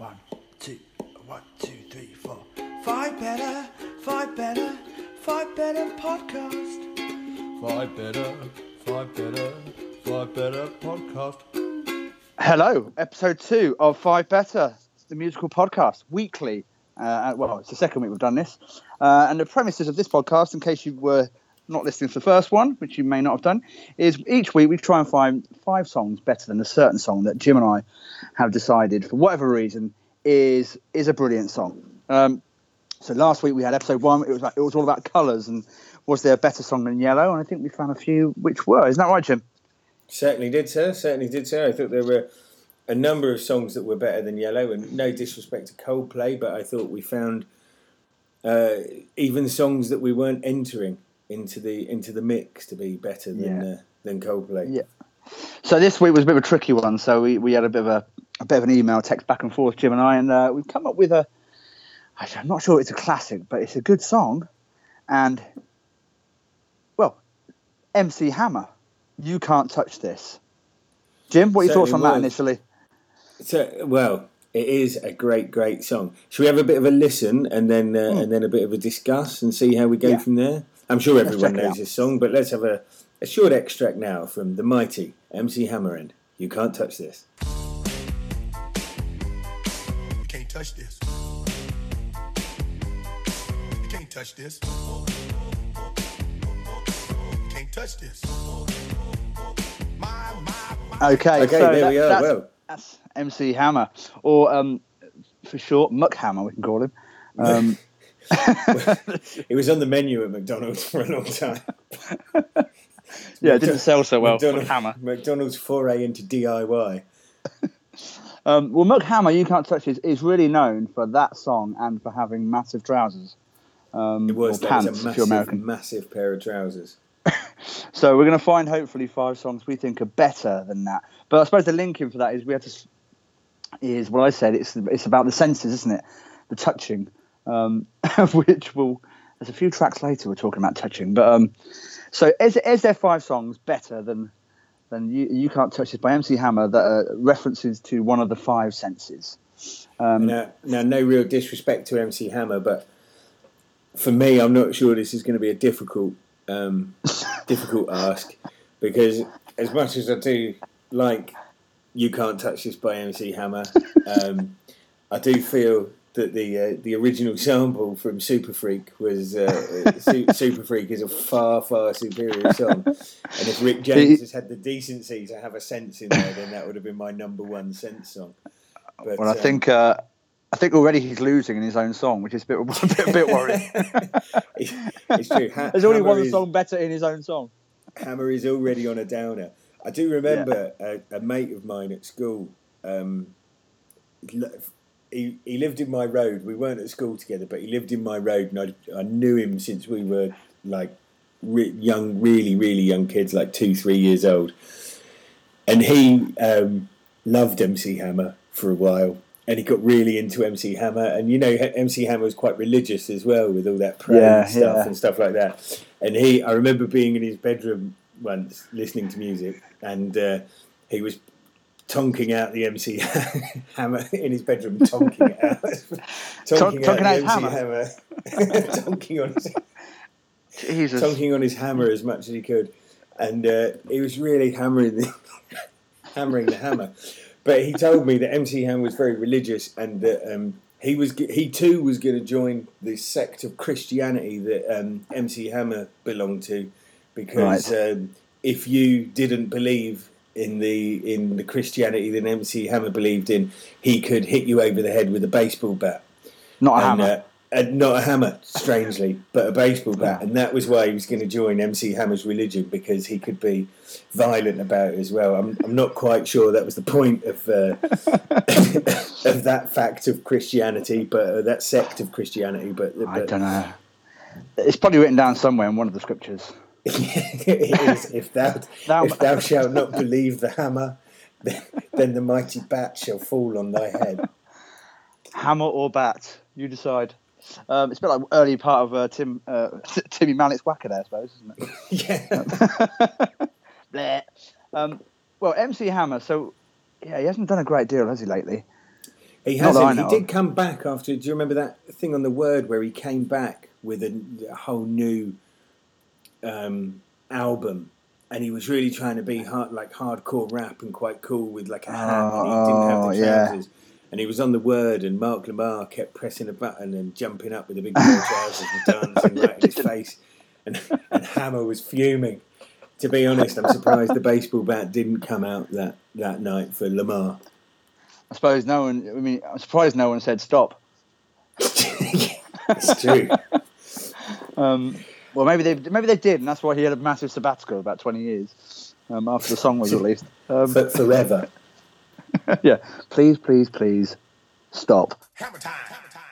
One, two, one, two, three, four. Five better, five better, five better podcast. Five better, five better, five better podcast. Hello, episode two of Five Better, the musical podcast, weekly. Uh, well, it's the second week we've done this. Uh, and the premises of this podcast, in case you were not listening to the first one, which you may not have done, is each week we try and find five songs better than a certain song that Jim and I have decided, for whatever reason, is is a brilliant song. Um, so last week we had episode one. It was like, it was all about colours and was there a better song than Yellow? And I think we found a few which were. Isn't that right, Jim? Certainly did, sir. Certainly did, sir. I thought there were a number of songs that were better than Yellow, and no disrespect to Coldplay, but I thought we found uh, even songs that we weren't entering into the into the mix to be better than Yeah. uh, than Coldplay. Yeah. So this week was a bit of a tricky one. So we, we had a bit of a, a bit of an email text back and forth, Jim and I, and uh, we've come up with a. actually, I'm not sure it's a classic, but it's a good song, and well, MC Hammer, you can't touch this. Jim, what are your thoughts on Certainly that initially? So, well, it is a great, great song. Should we have a bit of a listen and then uh, and then a bit of a discuss and see how we go. Yeah. from there? I'm sure everyone check it knows this song, but let's have a, a short extract now from the mighty MC Hammer and You Can't Touch This. You can't touch this. You can't touch this. You can't touch this. My, my, my. Okay, Okay, so there that- we are. That's, Well, that's MC Hammer, or um, for short, Muck Hammer, we can call him. Um, it was on the menu at McDonald's for a long time. yeah, it didn't sell so well. McDonald's, Hammer. McDonald's foray into DIY. Um, well, Muck Hammer, You Can't Touch This, is really known for that song and for having massive trousers. Um, It was, that was pants, a if you're massive, American. massive pair of trousers. So we're going to find hopefully five songs we think are better than that. But I suppose the link in for that is we have to is what I said. It's it's about the senses, isn't it? The touching, um, which will. There's a few tracks later we're talking about touching, but um, so is is there five songs better than than you you can't touch this by MC Hammer that are references to one of the five senses? Um, Now, now, no real disrespect to MC Hammer, but for me, I'm not sure this is going to be a difficult, um, difficult ask because as much as I do like "You Can't Touch This" by MC Hammer, um, I do feel that the uh, the original sample from Super Freak was uh, Su- Super Freak is a far far superior song, and if Rick James has had the decency to have a sense in there, then that would have been my number one sense song. But, well, I um, think uh, I think already he's losing in his own song, which is a bit a bit, a bit worrying. it's, it's true. Ha- There's only Hammer one is, song better in his own song. Hammer is already on a downer. I do remember a, a mate of mine at school. Um, l- he, he lived in my road. We weren't at school together, but he lived in my road, and I, I knew him since we were like re- young, really, really young kids, like two, three years old. And he um, loved MC Hammer for a while. And he got really into MC Hammer, and you know MC Hammer was quite religious as well, with all that prayer Yeah, stuff yeah. and stuff like that. And he, I remember being in his bedroom once listening to music, and uh, he was tonking out the MC Hammer in his bedroom, tonking it out, tonking tonking out his the hammer? MC Hammer, tonking on his Jesus. tonking on his hammer as much as he could, and uh, he was really hammering the hammering the hammer. But he told me that MC Hammer was very religious, and that um, he was he too was going to join the sect of Christianity that um, MC Hammer belonged to, because um, if you didn't believe in the in the Christianity that MC Hammer believed in, he could hit you over the head with a baseball bat Not a and, hammer. uh, not a hammer, strangely, but a baseball bat, and that was why he was going to join MC Hammer's religion because he could be violent about it as well. I'm, I'm not quite sure that was the point of uh, of that fact of Christianity, but uh, that sect of Christianity. But, I don't know. It's probably written down somewhere in one of the scriptures. It is if thou Thou- if thou shalt not believe the hammer, then, then the mighty bat shall fall on thy head. Hammer or bat, you decide. Um, it's a bit like early part of uh, Tim uh, Timmy Mallett's Whacker there, I suppose, isn't it? yeah. Um, well, MC Hammer. So, yeah, he hasn't done a great deal, has he, lately? He Not that I hasn't. He did come back after. Do you remember that thing on the word where he came back with a, a whole new um, album, and he was really trying to be hard, like hardcore rap and quite cool with like a hat, and he didn't have Oh, the yeah. trousers. And he was on the word, and Mark Lamarr kept pressing a button and jumping up with the big trousers and dancing right in his face. And, and Hammer was fuming. To be honest, I'm surprised the baseball bat didn't come out that, that night for Lamarr. I suppose no one. I mean, I'm surprised no one said stop. it's true. Um, well, maybe they maybe they did, and that's why he had a massive sabbatical about 20 years um, after the song was released. Um, But forever. yeah, please, please, please stop. Hammer time. Hammer time.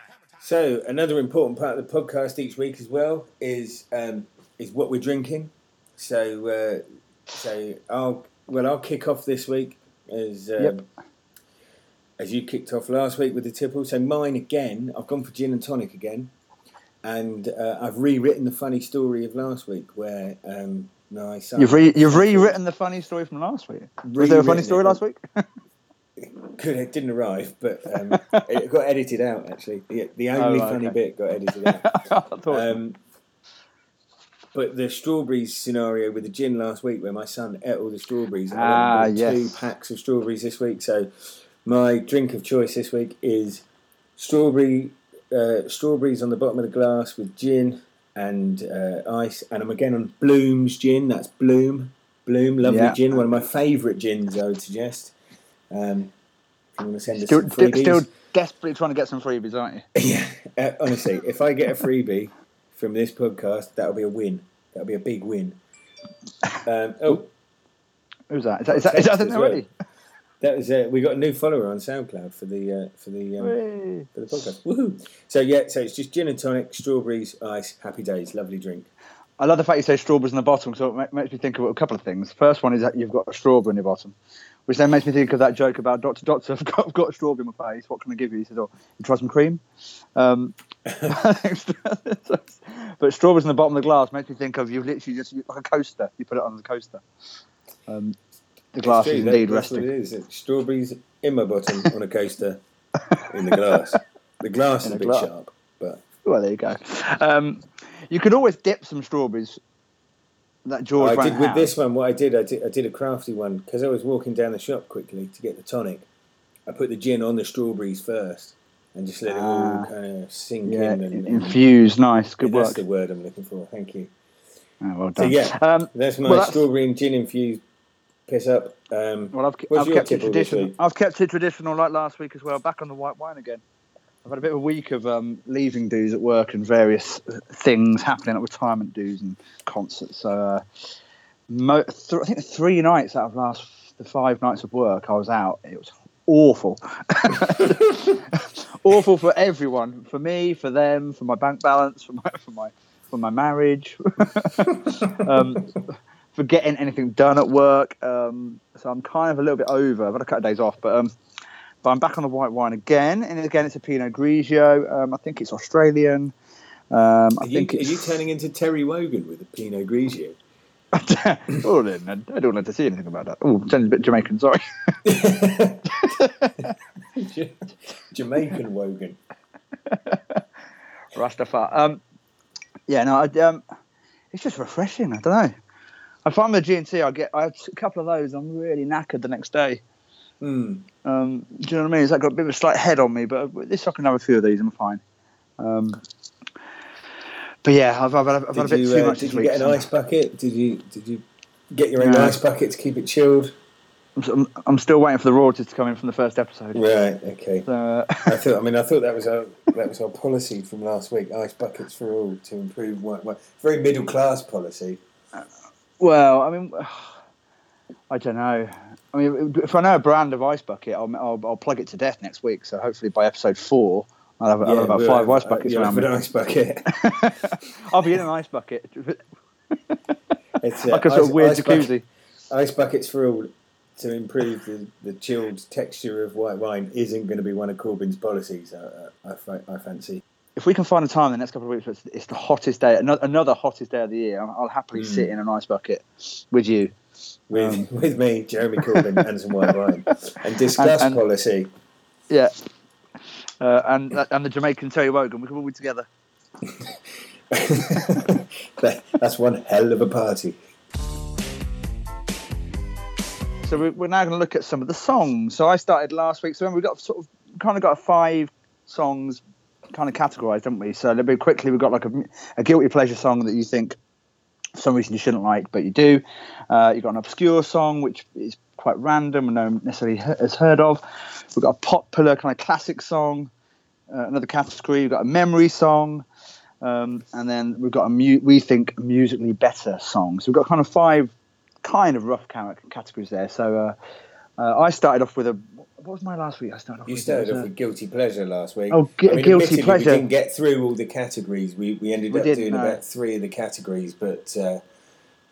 So another important part of the podcast each week as well is um, is what we're drinking. So uh, so I'll well I'll kick off this week as um, Yep. as you kicked off last week with the tipple. So mine again. I've gone for gin and tonic again, and uh, I've rewritten the funny story of last week where um, my son You've re- you've rewritten the funny story from last week. Was there a funny story it. last week? Good, it didn't arrive, but um, it got edited out. Actually, the, the only Oh, right, funny okay. bit got edited out. Um, but the strawberries scenario with the gin last week, where my son ate all the strawberries, and Ah, I yes. two packs of strawberries this week. So my drink of choice this week is strawberry uh, strawberries on the bottom of the glass with gin and uh, ice, and I'm again on Bloom's gin. That's Bloom, Bloom, lovely Yeah. gin, one of my favourite gins. I would suggest. Um, if you want to send us still, some still, still desperately trying to get some freebies, aren't you? yeah, uh, honestly, if I get a freebie from this podcast, that'll be a win. That'll be a big win. Um, oh, Who's that? Is that, is that, is that already? That was uh, we got a new follower on SoundCloud for the uh, for the um, for the podcast. Woohoo! So yeah, so it's just gin and tonic, strawberries, ice, happy days, lovely drink. I love the fact you say strawberries in the bottom because it makes me think of a couple of things. First one is that you've got a strawberry in your bottom, which then makes me think of that joke about Doctor Doctor. I've got, I've got a strawberry in my face. What can I give you? He says, "Oh, you try some cream." Um, but strawberries in the bottom of the glass makes me think of you've literally just like a coaster. You put it on the coaster. Um, the glass is indeed that- that's resting. it is. It's strawberries in my bottom on a coaster in the glass. The glass In is a bit glass. sharp, but Well, there you go. Um, you could always dip some strawberries. That George I won't did with this one. What I did, I did, I did a crafty one because I was walking down the shop quickly to get the tonic. I put the gin on the strawberries first and just let it all Ah. kind of sink Yeah, in. And, and infused. Nice, good that's work. the word I'm looking for. Thank you. Oh, well So done. yeah, Um, that's my well, that's- strawberry and gin infused piss up. Um, Well, I've, I've kept it traditional. I've kept it traditional like last week as well. Back on the white wine again. I've had a bit of a week of um, leaving dues at work and various things happening at retirement dues and concerts. So, uh, mo- th- I think three nights out of last the five nights of work I was out. It was awful, awful for everyone. For me, for them, for my bank balance, for my for my for my marriage. um, for getting anything done at work. Um, so I'm kind of a little bit over. I've had a couple of days off, but um, but I'm back on the white wine again, and again it's a Pinot Grigio. Um, I think it's Australian. Um, are, I you, think are you turning into Terry Wogan with the Pinot Grigio? oh, then I don't want to see anything about that. Oh, sounds a bit Jamaican. Sorry. Jamaican Wogan. Rastafari. Um, yeah, no, I, um, it's just refreshing. I don't know. I find with GNT, I get I have a couple of those. I'm really knackered the next day. Hmm. Um, do you know what I mean? It's like got a bit of a slight head on me, but this I can have a few of these. I'm fine. Um, but yeah, I've, I've, had, a- I've had a bit you, too uh, much did you week. get an ice bucket? Did you did you get your own No. ice bucket to keep it chilled? I'm, I'm, I'm still waiting for the royalties to come in from the first episode. Right. Okay. So, uh, I thought. I mean, I thought that was our that was our policy from last week. Ice buckets for all to improve. White wine. Very middle class policy. Well, I mean, I don't know. I mean, if I know a brand of ice bucket, I'll, I'll, I'll plug it to death next week. So hopefully by episode four, I'll have, I'll have about five ice uh, buckets you'll around me. an ice bucket. I'll be in an ice bucket, It's, uh, like a sort ice- of weird ice bucket- jacuzzi. Ice buckets for all to improve the, the chilled texture of white wine isn't going to be one of Corbyn's policies. Uh, I, I fancy. If we can find a time in the next couple of weeks, it's, it's the hottest day, another, another hottest day of the year. I'll, I'll happily Mm. sit in an ice bucket with you. With, Um, with me, Jeremy Corbyn, and some white wine, and discuss And- and- policy. Yeah, uh, and and the Jamaican Terry Wogan. We can all be together. That's one hell of a party. So we- we're now going to look at some of the songs. So I started last week. So remember, we got sort of kind of got five songs kind of categorized, haven't we? So a little bit quickly, we've got like a, a guilty pleasure song that you think for some reason you shouldn't like, but you do. Uh, you've got an obscure song which is quite random and no one necessarily has heard of. We've got a popular kind of classic song. Uh, another category. We've got a memory song. Um, and then we've got a mu- we think musically better song. So we've got kind of five kind of rough categories there. So uh, uh, I started off with a what was my last week? I started off You with started off with guilty pleasure last week. Oh, gu- guilty pleasure. We didn't get through all the categories. We we ended We up doing about three of the categories, but uh,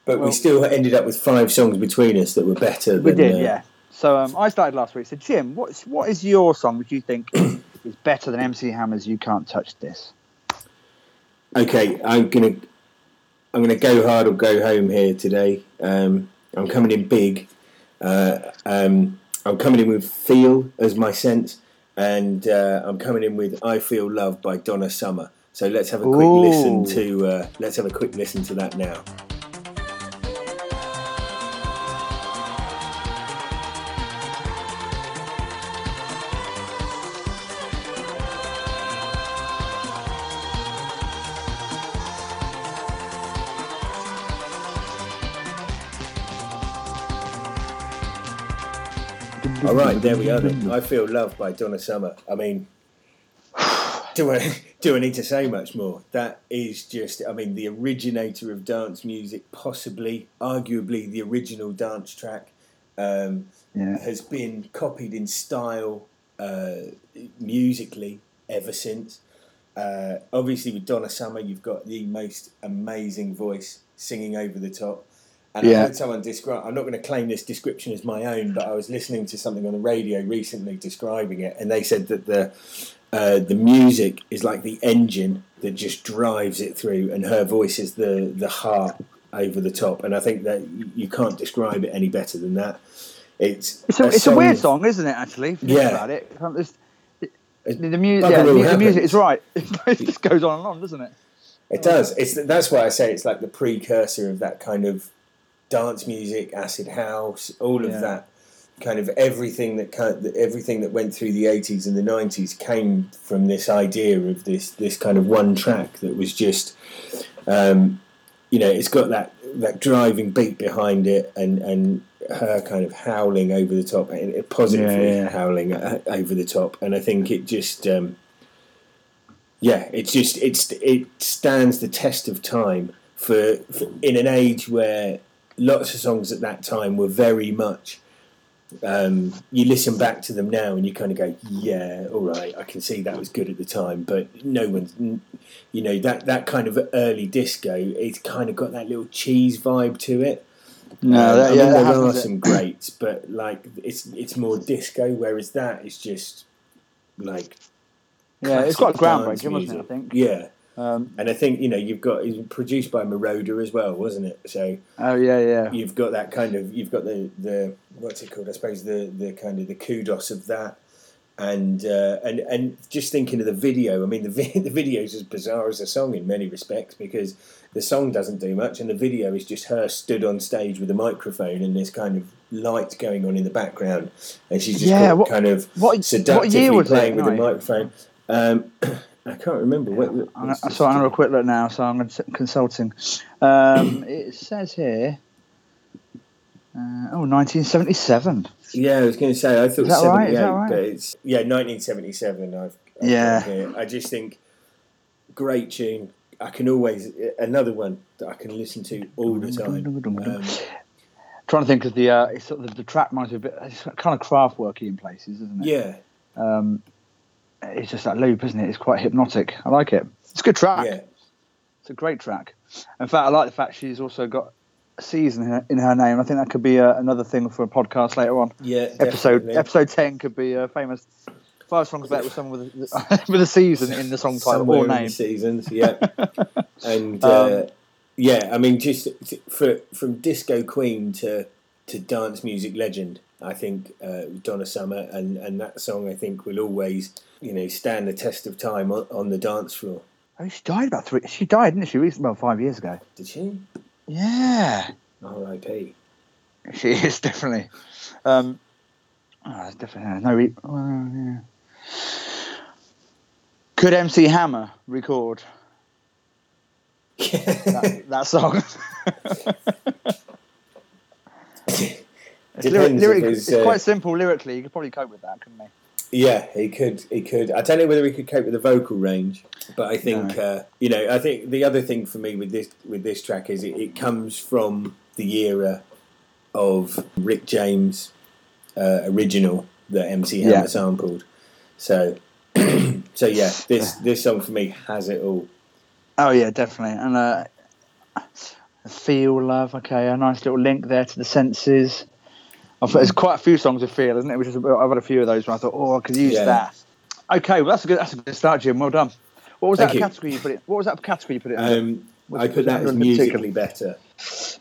but Well- we still ended up with five songs between us that were better. we than, did, uh, yeah. So um, I started last week. So Jim, what's what is your song which you think is better than MC Hammer's "You Can't Touch This"? Okay, I'm gonna I'm gonna go hard or go home here today. Um, I'm coming in big. Uh, um, I'm coming in with "Feel" as my sense, and uh, I'm coming in with "I Feel Love" by Donna Summer. So let's have a quick Ooh. listen to uh, let's have a quick listen to that now. All right, there we are. Then. I feel loved by Donna Summer. I mean, do I do I need to say much more? That is just. I mean, the originator of dance music, possibly, arguably, the original dance track, um, Yeah. has been copied in style, uh, musically, ever since. Uh, obviously, with Donna Summer, you've got the most amazing voice singing over the top. And I heard someone describe, I'm not going to claim this description as my own, but I was listening to something on the radio recently describing it, and they said that the uh, the music is like the engine that just drives it through, and her voice is the the heart over the top. And I think that you- can't describe it any better than that. It's It's a, it's a weird song, isn't it? Actually, if you think Yeah. about it. The, mu- yeah, the, the music is right. it just goes on and on, doesn't it? It does. It's that's why I say it's like the precursor of that kind of dance music, acid house, all of Yeah. that kind of everything that kind everything that went through the eighties and the nineties came from this idea of this this kind of one track that was just, um, you know, it's got that that driving beat behind it and and her kind of howling over the top and it positively Yeah, yeah. howling uh, over the top and I think it just. Um, yeah, it's just it's it stands the test of time for, for in an age where lots of songs at that time were very much. Um, you listen back to them now and you kind of go, yeah, all right, I can see that was good at the time, but no one's, you know, that that kind of early disco, it's kind of got that little cheese vibe to it. No, Um, that, I mean, there are some greats, but like it's it's more disco, whereas that is just like Yeah, it's quite groundbreaking, wasn't it? I think. Yeah, Um, and I think you know you've got it was produced by Moroder as well, wasn't it? So oh yeah, yeah. you've got that kind of you've got the the what's it called? I suppose the the kind of the kudos of that, and uh, and and just thinking of the video. I mean, the vi- the video is as bizarre as the song in many respects because the song doesn't do much, and the video is just her stood on stage with a microphone and there's kind of light going on in the background, and she's just Yeah, what- kind of what- what seductively it, playing with a Night? microphone. Um, I can't remember. What, I'm, gonna- so I'm going to quick look now. So I'm consulting. Um, it says here. Uh, oh, 1977. Yeah, I was going to say I thought Is that right? 78, Is that right? but it's yeah, 1977. I've, I've Yeah. here. I just think great tune. I can always another one that I can listen to all the time. Um, Trying to think of the, uh, it's sort of the, the track reminds me a bit. It's kind of craft worky in places, isn't it? yeah, Um, it's just that loop, isn't it? It's quite hypnotic. I like it. It's a good track. yeah, It's a great track. In fact, I like the fact she's also got a season in her, in her name. I think that could be uh, another thing for a podcast later on. yeah. Episode definitely. episode ten could be uh, famous. Five songs better with someone with a, with a season in the song title somewhere or in the name. seasons. Yeah, and uh, Um, yeah. I mean, just for from Disco Queen to to dance music legend. I think uh, Donna Summer and, and that song I think will always you know stand the test of time on, on the dance floor. Oh, she died about three. She died, didn't she? Recently, about five years ago. Did she? Yeah, R.I.P. she is definitely. Um, oh, definitely no. Re- well, yeah. Could MC Hammer record that, that song? It's, lyric, lyric- it's it's, uh, quite simple lyrically. You could probably cope with that, couldn't you? Yeah, he could. He could. I don't know whether he could cope with the vocal range, but I think No. uh, you know. I think the other thing for me with this with this track is it, it comes from the era of Rick James uh, original that MC Hammer Yeah. sampled. So, so yeah, this this song for me has it all. Oh yeah, definitely. And uh, feel love. Okay, a nice little link there to the senses. There's quite a few songs of feel, isn't it? Which is, I've had a few of those where I thought, oh, I could use Yeah. that. Okay, well that's a good that's a good start, Jim. Well done. What was Thank that you. category you put it? What was that category you put it? in? Um, Was I put that as in musically better.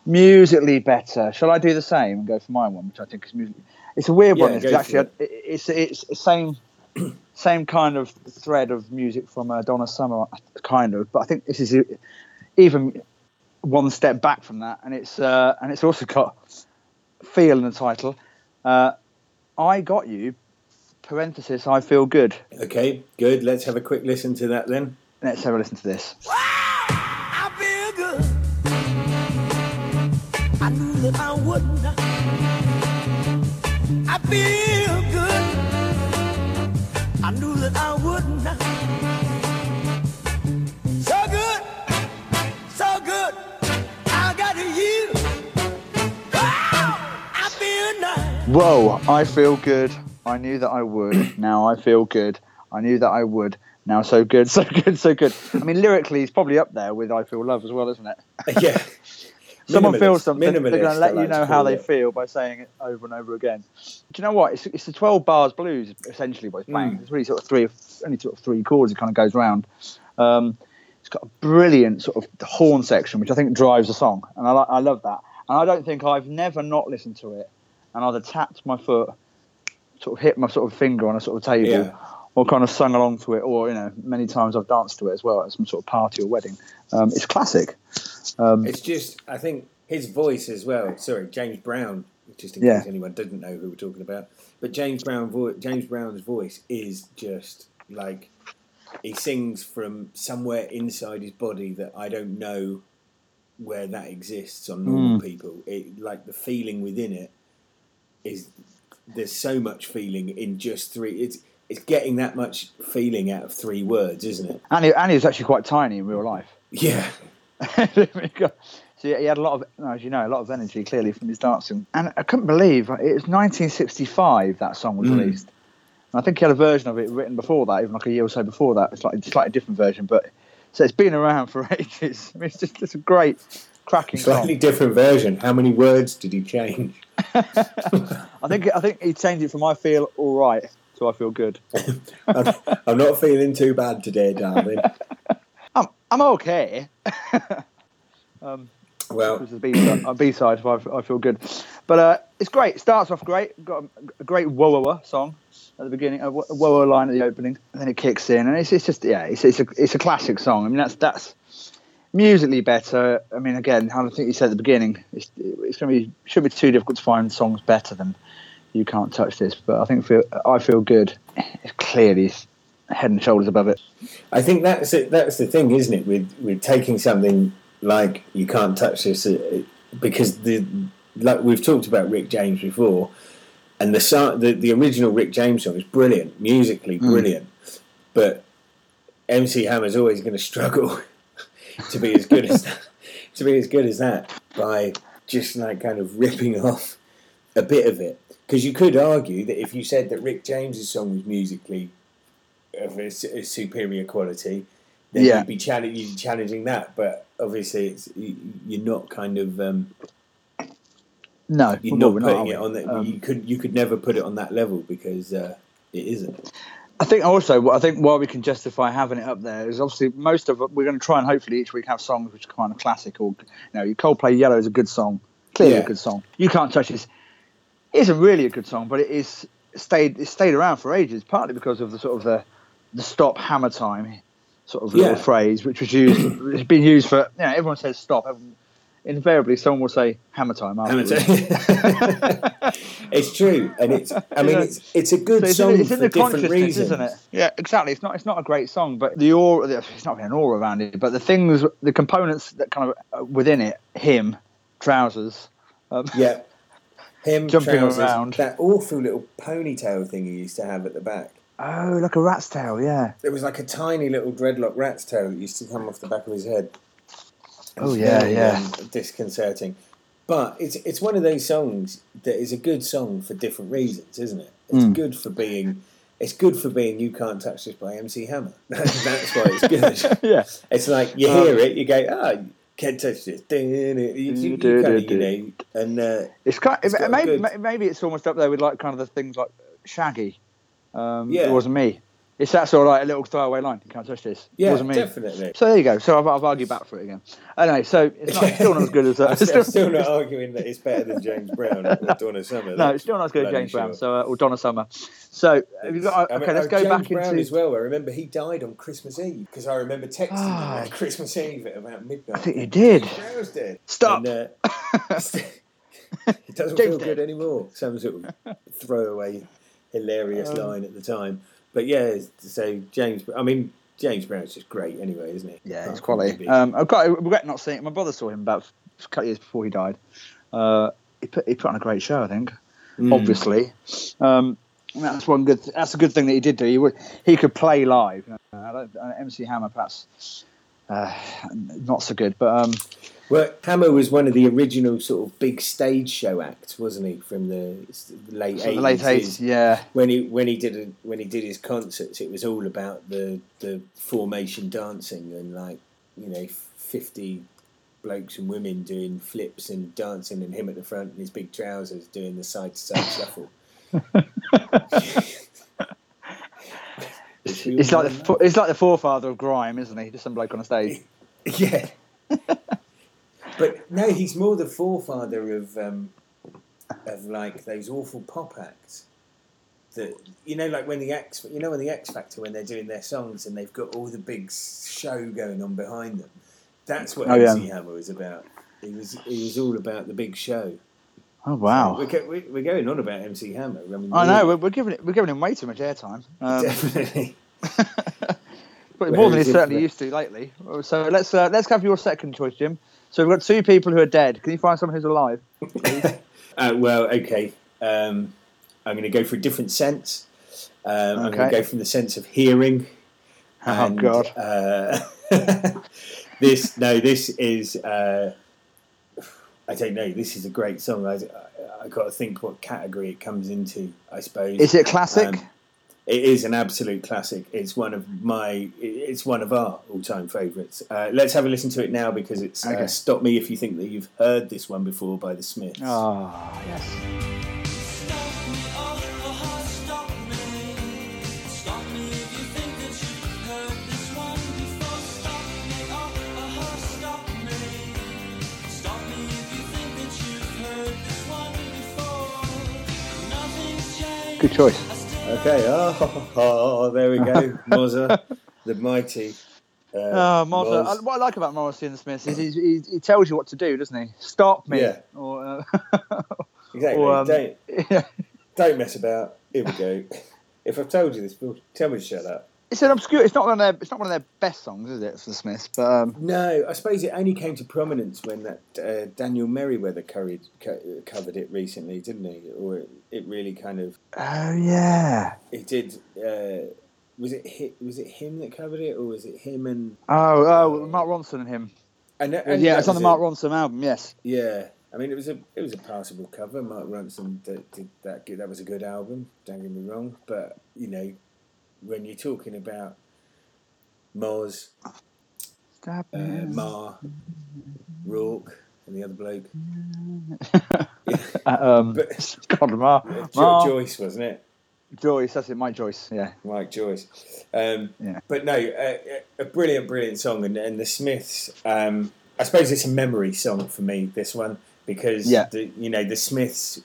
musically better. Shall I do the same and go for my one, which I think is music? It's a weird one. It's actually it- it's it's the same same kind of thread of music from uh, Donna Summer, kind of. But I think this is even one step back from that, and it's uh, and it's also got feel in the title. Uh, I got you. Parenthesis. I feel good. Okay, good. Let's have a quick listen to that then. Let's have a listen to this. I feel good. I knew that I wouldn't. I feel good. I knew that I wouldn't. So Whoa, I feel good. I knew that I would. Now I feel good. I knew that I would. Now so good, so good, so good. I mean, lyrically, it's probably up there with I Feel Love as well, isn't it? yeah. Someone feels something, they're going to let you know how they feel by saying it over and over again. Do you know what? It's, it's the 12 bars blues, essentially, what he's playing. Mm. It's really sort of three, only sort of three chords, it kind of goes round. Um, it's got a brilliant sort of horn section, which I think drives the song, and I, I love that. And I don't think I've never not listened to it and either tapped my foot, sort of hit my sort of finger on a sort of table, Yeah. or kind of sung along to it, or you know, many times I've danced to it as well at some sort of party or wedding. Um, it's classic. Um, It's just, I think his voice as well. Sorry, James Brown. Just in Yeah. case anyone didn't know who we're talking about, but James Brown, vo- James Brown's voice is just like he sings from somewhere inside his body that I don't know where that exists on normal people. It like the feeling within it is there's so much feeling in just three. It's it's getting that much feeling out of three words, isn't it? and, he, and he was actually quite tiny in real life. Yeah, so he had a lot of, as you know, a lot of energy clearly from his dancing. And I couldn't believe it was 1965 that song was Mm. released. And I think he had a version of it written before that, even like a year or so before that. It's like a slightly different version, but so it's been around for ages. I mean, it's just it's a great, cracking slightly song. different version. How many words did he change? I think I think he changed it from "I feel all right" to "I feel good." I'm, I'm not feeling too bad today, darling. I'm I'm okay. um, Well, This is a a B-side so I, I feel good. But uh, it's great. It starts off great. Got a, a great whoa song at the beginning, a whoa line at the opening, and then it kicks in, and it's, it's just yeah, it's, it's a it's a classic song. I mean that's that's musically better. I mean again, I think you said at the beginning, it's it's going to be should be too difficult to find songs better than you can't touch this. But I think feel, I feel good. It's clearly head and shoulders above it. I think that's it, that's the thing, isn't it? With with taking something like you can't touch this uh, because the like we've talked about Rick James before, and the the the original Rick James song is brilliant, musically brilliant, but MC Hammer's always going to struggle to be as good as that, to be as good as that by just like kind of ripping off a bit of it. Because you could argue that if you said that Rick James's song was musically of a, a superior quality, then Yeah. you'd be challenge, you'd be challenging that. But obviously, it's you- you're not kind of um, No, you're well, not putting are it on that. Um, you could you could never put it on that level because uh, it isn't. I think also, I think why we can justify having it up there is obviously most of it, we're going to try and hopefully each week have songs which are kind of classic or, you know, Coldplay Yellow is a good song, clearly Yeah. a good song. You Can't Touch This it isn't really a good song, but it is stayed it stayed around for ages, partly because of the sort of the the stop hammer time sort of little Yeah. phrase, which was used. it's been used for. You know, everyone says stop. Everyone, invariably, someone will say hammer time afterwards. it's true, and it's. I mean, Yeah. it's it's a good So it's, song in, it's for in the different consciousness, reasons, isn't it? Yeah, exactly. It's not. It's not a great song, but the aura. It's not really an aura around it, but the things, the components that kind of uh, within it. Him, trousers. Um, Yeah, him Jumping trousers, around. That awful little ponytail thing he used to have at the back. Oh, like a rat's tail. Yeah. It was like a tiny little dreadlock rat's tail that used to come off the back of his head. Oh, yeah, yeah. um, disconcerting. But it's it's one of those songs that is a good song for different reasons, isn't it? It's Mm. good for being. It's good for being "You Can't Touch This" by MC Hammer. That's why it's good. yeah. It's like you Um, hear it, you go, "Ah, you can't touch this." You, you, you kind of, you know, and uh, It's kind. It's maybe, good- maybe it's almost up there with like kind of the things like Shaggy. Um, Yeah. It wasn't me. It's that sort of like a little throwaway line. You can't touch this. it yeah, wasn't me. definitely. So there you go. So I've, I've argued back for it again. Anyway, so it's, not, it's still not as good as. Uh, I'm still, not arguing that it's better than James Brown or Donna Summer. no, it's still not as good as James Brown. So uh, or Donna Summer. So have you got, I okay, mean, let's oh, go James back Brown into. as well. I remember he died on Christmas Eve because I remember texting Ah. him on Christmas Eve at about midnight. I think you did. James Brown's dead. Stop. And, uh, it doesn't James feel dead. good anymore. Some sort of throwaway, hilarious Um, line at the time. But yeah, so James. I mean, James Brown's just great anyway, isn't he? Yeah, it's quality. Um, I've got I regret not seeing it. My brother saw him about a couple of years before he died. Uh, he put he put on a great show, I think. Mm. Obviously, um, that's one good. That's a good thing that he did do. He would he could play live. Uh, uh, MC Hammer perhaps uh, not so good, but um, Well, Hammer was one of the original sort of big stage show acts, wasn't he? From the late eighties. late eighties. Yeah, When he when he did a, when he did his concerts, it was all about the the formation dancing and like you know fifty blokes and women doing flips and dancing, and him at the front in his big trousers doing the side to side shuffle. We it's like the fo- it's like the forefather of grime, isn't he? Just some bloke on a stage. Yeah. but no, he's more the forefather of um, of like those awful pop acts. That you know, like when the X, you know, when the X Factor when they're doing their songs and they've got all the big show going on behind them. That's what Oh, yeah. MC Hammer was about. He was he was all about the big show. Oh wow! We're, we- we're going on about MC Hammer. I mean, I know we're, we're giving it we're giving him way too much airtime. Um, definitely. But more than he's certainly used to lately. So let's uh, let's have your second choice, Jim. So we've got two people who are dead. Can you find someone who's alive? Uh, well, okay. Um, I'm going to go for a different sense. Um, I'm going to go from the sense of hearing. Oh, And, God. Uh, this no, this is. Uh, I don't know. This is a great song. I, I, I got to think what category it comes into. I suppose Is it classic? Um, it is an absolute classic. It's one of my. It's one of our all-time favourites. Uh, let's have a listen to it now because it's uh, "Stop Me If You Think That You've Heard This One Before" by the Smiths. oh yes. Stop me, oh, stop me. Stop me if you think that you've heard this one before. Stop me, stop me. Stop me if you think that you've heard this one before. Nothing's changed. Good choice. Okay, oh, oh, there we go. Mozza, the mighty. Uh, Oh, Martha. Moz. I- What I like about Morrissey and the Smiths is he, he tells you what to do, doesn't he? Stop me. Yeah. Or, uh, Exactly. or, um, don't, yeah. don't mess about. Here we go. If I've told you this, tell me to shut up. It's an obscure. It's not one of their. It's not one of their best songs, is it, for the Smiths? But um, No, I suppose it only came to prominence when that uh, Daniel Merriweather covered, co- covered it recently, didn't he? Or it, it really kind of oh yeah. it did. Uh, was it was it him that covered it, or was it him and? Oh oh, Mark Ronson and him. and, and yeah, it's on the Mark it. Ronson album. Yes. Yeah, I mean it was a it was a passable cover. Mark Ronson did, did that. That was a good album. Don't get me wrong, but you know when you're talking about Moz, Stop uh, me. Ma, Rourke, and the other bloke, Uh, um, but God, Ma, Jo- Ma Joyce wasn't it? Joyce. That's it. Mike Joyce. Yeah. Mike Joyce. Um, Yeah. But no, a, a brilliant, brilliant song, and, and the Smiths. Um, I suppose it's a memory song for me. This one because Yeah. the, you know the Smiths.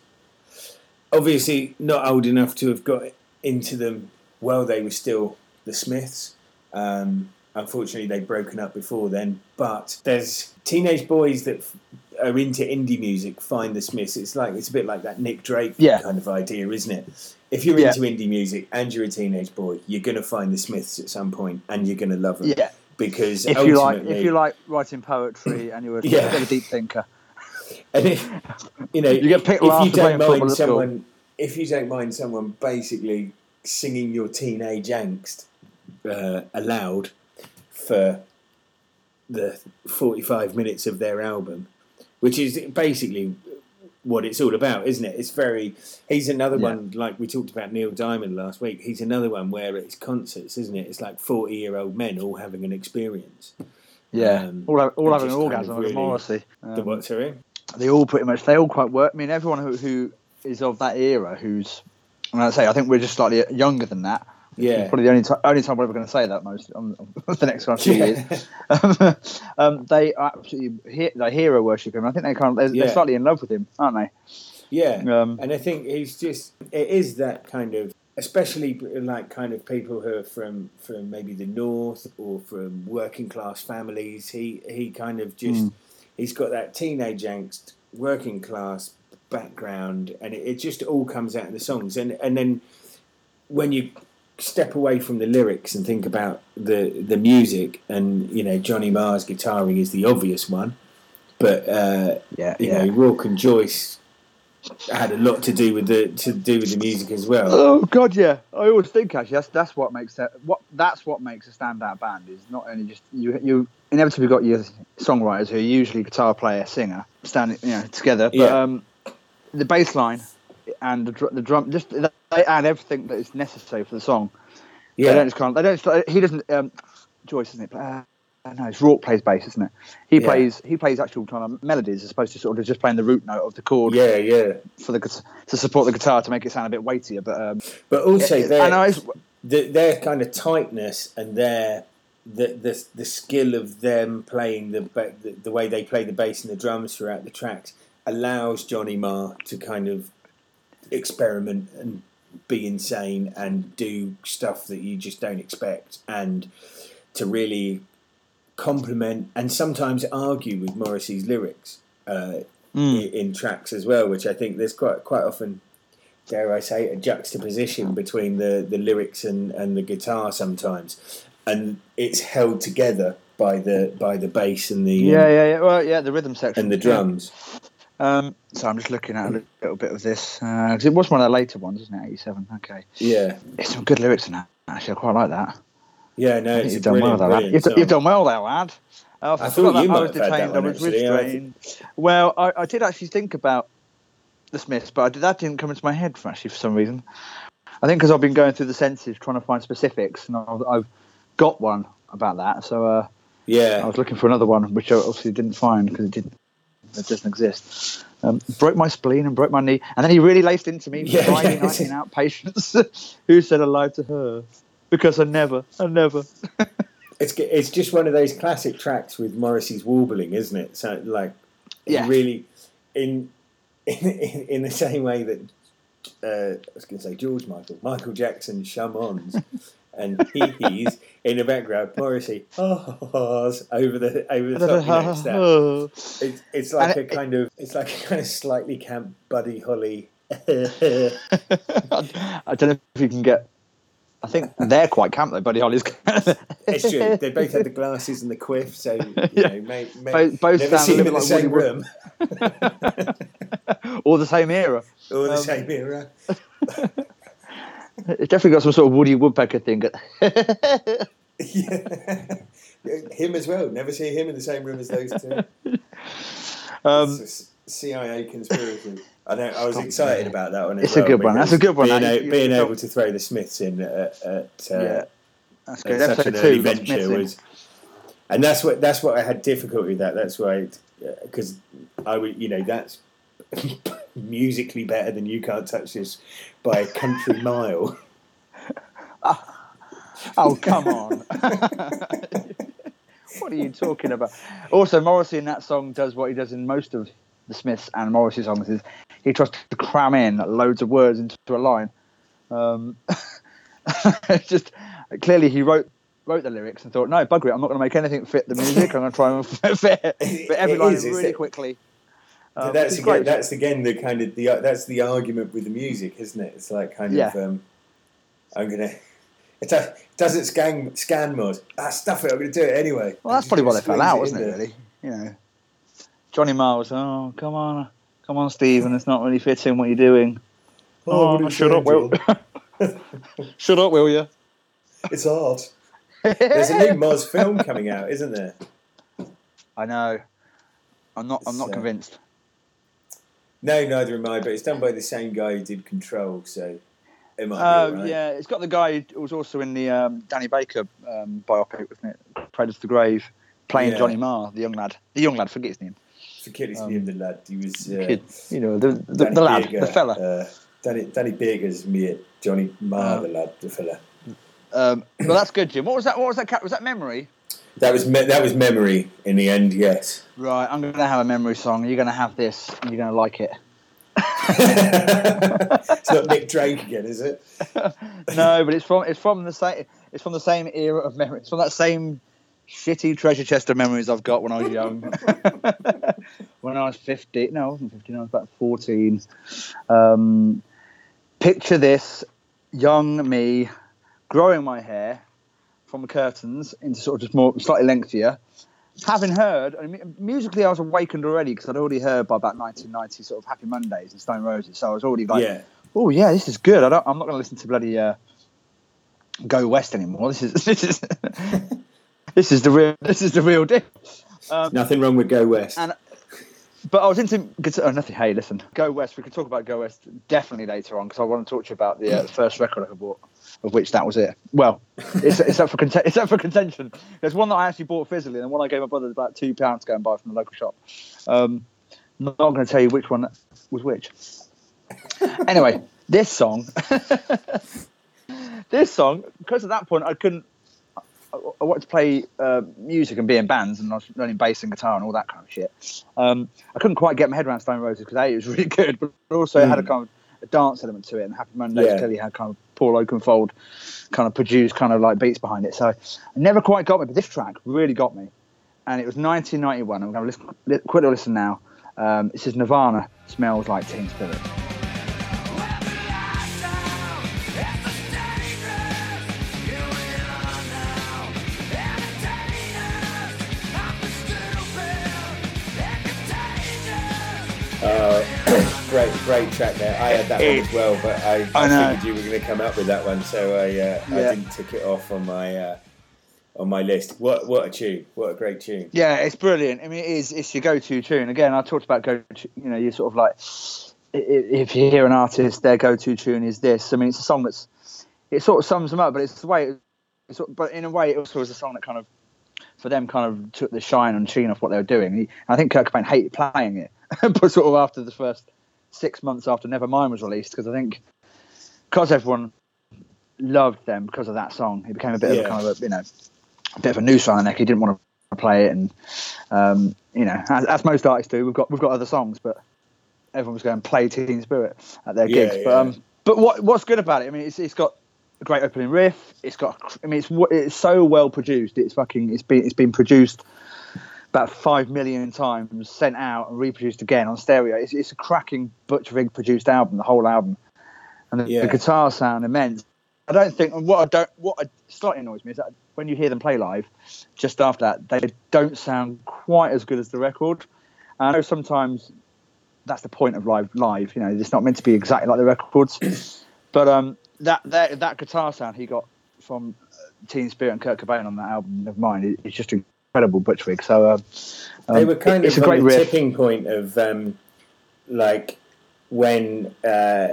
obviously not old enough to have got into them while they were still the Smiths. Um, unfortunately, they'd broken up before then. But there's teenage boys that f- are into indie music find the Smiths. It's like it's a bit like that Nick Drake Yeah. kind of idea, isn't it? If you're Yeah. into indie music and you're a teenage boy, you're going to find the Smiths at some point, and you're going to love them. Yeah. Because If you like, if you like writing poetry and you're a, Yeah. a bit of a deep thinker, And if you know, You get picked if you don't mind someone, if you don't mind someone basically singing your teenage angst uh, aloud for the forty-five minutes of their album, which is basically what it's all about, isn't it? It's very. He's another Yeah. one like we talked about Neil Diamond last week. He's another one where it's concerts, isn't it? It's like forty-year-old men all having an experience. yeah, Um, all, all having an orgasm of really- Morrissey. the Um, what? Sorry. they all pretty much they all quite work. I mean, everyone who, who is of that era, who's and I say, I think we're just slightly younger than that. Yeah. Probably the only time, only time we're ever going to say that most on, on the next few Yeah. years. um, they are absolutely he- they hero worship him. I think they kind of they're, Yeah. they're slightly in love with him, aren't they? Yeah, Um, and I think he's just it is that kind of, especially like kind of people who are from from maybe the north or from working class families. He he kind of just Mm. he's got that teenage angst, working class background, and it, it just all comes out in the songs. And and then when you step away from the lyrics and think about the the music, and you know Johnny Marr's guitaring is the obvious one, but. Uh, yeah, you yeah. know, Rourke and Joyce had a lot to do with the to do with the music as well. Oh God, yeah. I always think actually that's that's what makes that what that's what makes a standout band is not only just you you inevitably got your songwriters who are usually guitar player singer standing you know together, but Yeah. um, the bass line and the, the drum just they add everything that is necessary for the song. Yeah, they don't just of, they don't he doesn't um, Joyce isn't it? Uh, no, it's Rourke plays bass, isn't it? He Yeah. plays he plays actual kind of melodies as opposed to sort of just playing the root note of the chord yeah, yeah. for the to support the guitar to make it sound a bit weightier. But um, But also I their know the, their kind of tightness and their the, the the skill of them playing the, the the way they play the bass and the drums throughout the tracks allows Johnny Marr to kind of experiment and be insane and do stuff that you just don't expect and to really complement and sometimes argue with Morrissey's lyrics uh, Mm. in tracks as well, which I think there's quite quite often, dare I say, a juxtaposition between the, the lyrics and, and the guitar sometimes, and it's held together by the by the bass and the Yeah, um, yeah, yeah. Well, yeah, the rhythm section and the drums. Um, so I'm just looking at a little bit of this because it was one of the later ones, isn't it? '87. Okay, Yeah, It's some good lyrics in that. Actually, I quite like that. yeah, no, it's you've done well there, lad. You've, you've done well there, lad. Uh, I forgot thought you I was have had that detained. I one, was actually. I restrained. Well, I, I did actually think about the Smiths, but I did, that didn't come into my head for actually for some reason. I think because I've been going through the senses trying to find specifics, and I've, I've got one about that. So uh, yeah, I was looking for another one, which I obviously didn't find because it didn't. It doesn't exist. Um, broke my spleen and broke my knee, and then he really laced into me. Yeah, Friday night in outpatients. Who said alive to her? Because I never, I never. it's it's just one of those classic tracks with Morrissey's warbling, isn't it? So like, he Yeah. really in in in, in the same way that uh, I was going to say George Michael, Michael Jackson, shamans, and hee hees in the background. Morrissey ahs over the over the top. You know, it's. It's, it's like And a kind of it's like a kind of slightly camp Buddy Holly. I don't know if you can get. I think they're quite camp though, Buddy Holly's. It's true. They both had the glasses and the quiff, so you Yeah. know, may, may, Both- both never sound see a them in the like same Woody room or the same era. or the Um, same era. It's definitely got some sort of Woody Woodpecker thing. Yeah. him as well. Never see him in the same room as those two. um, It's a s- CIA conspiracy. I know. I was excited about that one. It's a good one. That's a good one. Being, a- being able to throw the Smiths in at, at, uh, yeah, that's at such an early venture was, and that's what that's what I had difficulty with. That that's why because I would you know that's musically better than you can't touch this by a country mile. Oh come on! what are you talking about? Also, Morrissey in that song does what he does in most of the Smiths and Morrissey songs: is he tries to cram in loads of words into a line. Um, just clearly he wrote wrote the lyrics and thought, no, bugger it, I'm not going to make anything fit the music. I'm going to try and fit, fit every It line is, really quickly. Um, that's again, great. that's again the kind of the that's the argument with the music, isn't it? It's like kind of um, I'm gonna. It does, it doesn't scan scan mod. Ah, stuff it. I'm gonna do it anyway. Well, that's probably why they fell out, wasn't it? there. Really, you know, Johnny was, oh, come on, come on, Stephen, it's not really fitting what you're doing. Oh, what shut up, will shut up, will you? It's hard. There's a new Moz film coming out, isn't there? I know. I'm not. I'm not So- convinced. No, neither am I. But it's done by the same guy who did Control, so it might Oh be alright. yeah, it's got the guy who was also in the um, Danny Baker um, biopic, wasn't it? Cradle to the Grave, playing Yeah. Johnny Marr, the young lad. The young lad, forget his name. Forget his Um, name, the lad. He was uh, Kid, you know, the the, the lad, Baker, the fella. Uh, Danny Danny Baker's mate, Johnny Marr, Oh. the lad, the fella. Um, well, that's good, Jim. What was that? What was that? Was that memory? That was me- that was memory in the end. Yes. Right, I'm going to have a memory song. You're going to have this. and You're going to like it. it's not Nick Drake again, is it? no, but it's from it's from the same it's from the same era of memory. It's from that same shitty treasure chest of memories I've got when I was young. when I was 15, no, I wasn't 15. I was about 14. Um, picture this: young me growing my hair from the curtains into sort of just more slightly lengthier. Having heard, I mean, musically, I was awakened already because I'd already heard by about 1990 sort of Happy Mondays and Stone Roses. So I was already like, yeah. oh yeah, this is good. I don't, I'm not going to listen to bloody uh, Go West anymore. This is this is this is the real this is the real deal. Um, Nothing wrong with Go West. and but I was into guitar. Oh, nothing. Hey, listen, Go West. We can talk about Go West definitely later on because I want to talk to you about the uh, first record I bought, of which that was it. Well, it's, it's up for conten- it's up for contention. There's one that I actually bought physically, and one I gave my brother about two pounds to go and buy from the local shop. Um, not going to tell you which one was which. anyway, this song, this song, because at that point I couldn't. I, I wanted to play uh, music and be in bands, and I was learning bass and guitar and all that kind of shit. Um, I couldn't quite get my head around Stone Roses because a it was really good, but also it had a kind of a dance element to it, and Happy Mondays Yeah. clearly had kind of Paul Oakenfold kind of produced kind of like beats behind it. So it never quite got me, but this track really got me. And it was 1991. I'm going to listen, li- quickly listen now. Um, this is Nirvana. Smells like Teen Spirit. Great, track there. I had that one as well, but I, I, I figured you were going to come up with that one, so I, uh, I didn't tick it off on my uh, on my list. What what a tune! What a great tune! Yeah, it's brilliant. I mean, it is. It's your go-to tune. Again, I talked about go. To, you know, you sort of like if you hear an artist, their go-to tune is this. I mean, it's a song that's it sort of sums them up, but it's the way. It's, but in a way, it also was a song that kind of for them kind of took the shine and sheen off what they were doing. I think Kurt Cobain hated playing it, but sort of after the first six months after Nevermind was released, because I think because everyone loved them because of that song, it became a bit of a kind of a you know a bit of a noose around the neck. He didn't want to play it, and um, you know, as, as most artists do, we've got we've got other songs, but everyone was going to play Teen Spirit at their Yeah, gigs. yeah. But um, but what what's good about it? I mean, it's it's got a great opening riff. It's got I mean, it's it's so well produced. It's fucking it's been it's been produced about five million times, sent out and reproduced again on stereo. It's, it's a cracking Butch Vig produced album, the whole album, and the, Yeah. the guitar sound immense. I don't think and what I don't what I, slightly annoys me is that when you hear them play live, just after that they don't sound quite as good as the record. And I know sometimes that's the point of live. Live, you know, it's not meant to be exactly like the records, but um, that that that guitar sound he got from uh, Teen Spirit and Kurt Cobain on that album of mine is just incredible. Butch Vig. So um, they were kind it's of a great on the riff. tipping point of um, like when uh,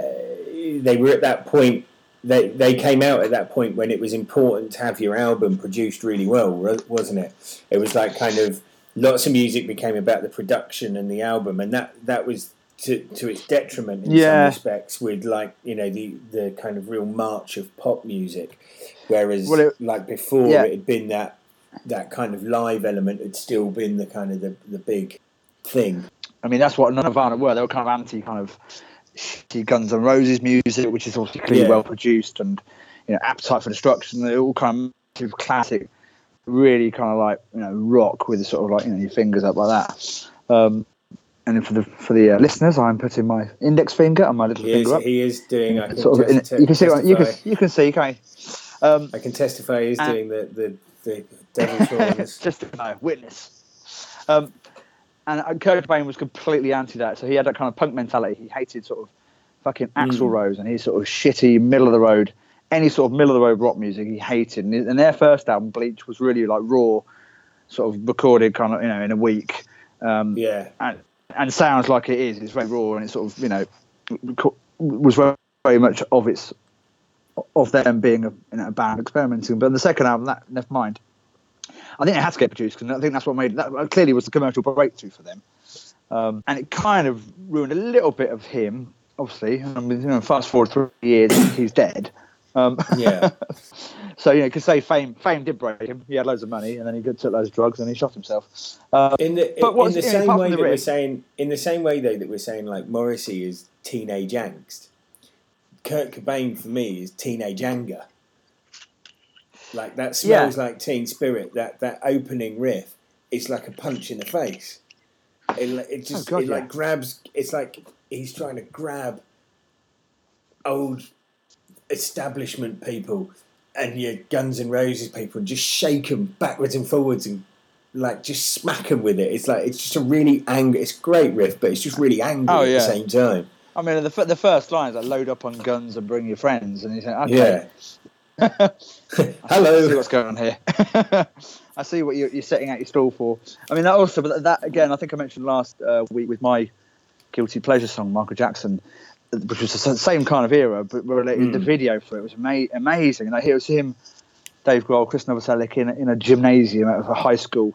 they were at that point. They they came out at that point when it was important to have your album produced really well, wasn't it? It was like kind of lots of music became about the production and the album, and that that was to to its detriment in Yeah. some respects with like you know the the kind of real march of pop music, whereas Well, it- like before yeah. it had been that that kind of live element had still been the kind of the, the big thing. I mean, that's what Nirvana were. They were kind of anti kind of shitty Guns N' Roses music, which is obviously clearly Yeah. well produced, and you know, Appetite for Destruction. They're all kind of classic, really kind of like you know rock with the sort of like you know your fingers up like that. Um, and then for the for the uh, listeners, I'm putting my index finger and my little He is, finger up. he is doing. I can, sort of, in, you can see you can you can see, can't? Um, I can testify he's Uh, doing the the, the devil's horns. just know, witness. Um, and uh, Kurt Cobain was completely anti that, so he had that kind of punk mentality. He hated sort of fucking Axl Mm. Rose and his sort of shitty middle of the road, any sort of middle of the road rock music he hated. And, and their first album, Bleach, was really like raw, sort of recorded kind of you know in a week. Um, yeah, and, and sounds like it is. It's very raw and it's sort of you know was very, very much of its of them being a, you know, a band experimenting. But in the second album, that Nevermind. I think it had to get produced because I think that's what made that clearly was the commercial breakthrough for them. Um, and it kind of ruined a little bit of him. Obviously, I mean, you know, fast forward three years, he's dead. Um, yeah. so you know, could say fame fame did break him. He had loads of money, and then he took loads of drugs, and he shot himself. Um, In the But in, the you know, same way the that we're saying, in the same way though that we're saying like Morrissey is teenage angst, Kurt Cobain for me is teenage anger. Like that smells like teen spirit. That that opening riff, it's like a punch in the face. It, it oh, just Oh, God, it like grabs. It's like he's trying to grab old establishment people and your Guns N' Roses people and just shake them backwards and forwards and like just smack them with it. It's like it's just a really angry. It's great riff, but it's just really angry Oh, at the same time. I mean, the, the first line is like load up on guns and bring your friends, and you think, okay, Yeah. I see Hello. what's going on here. I see what you're, you're setting out your stall for. I mean, that also, but that again, I think I mentioned last uh, week with my guilty pleasure song, Michael Jackson, which was the same kind of era, but related the Mm. video for it was ama- amazing. And I like, it was him, Dave Grohl, Chris Novoselic in, a- in a gymnasium at a high school.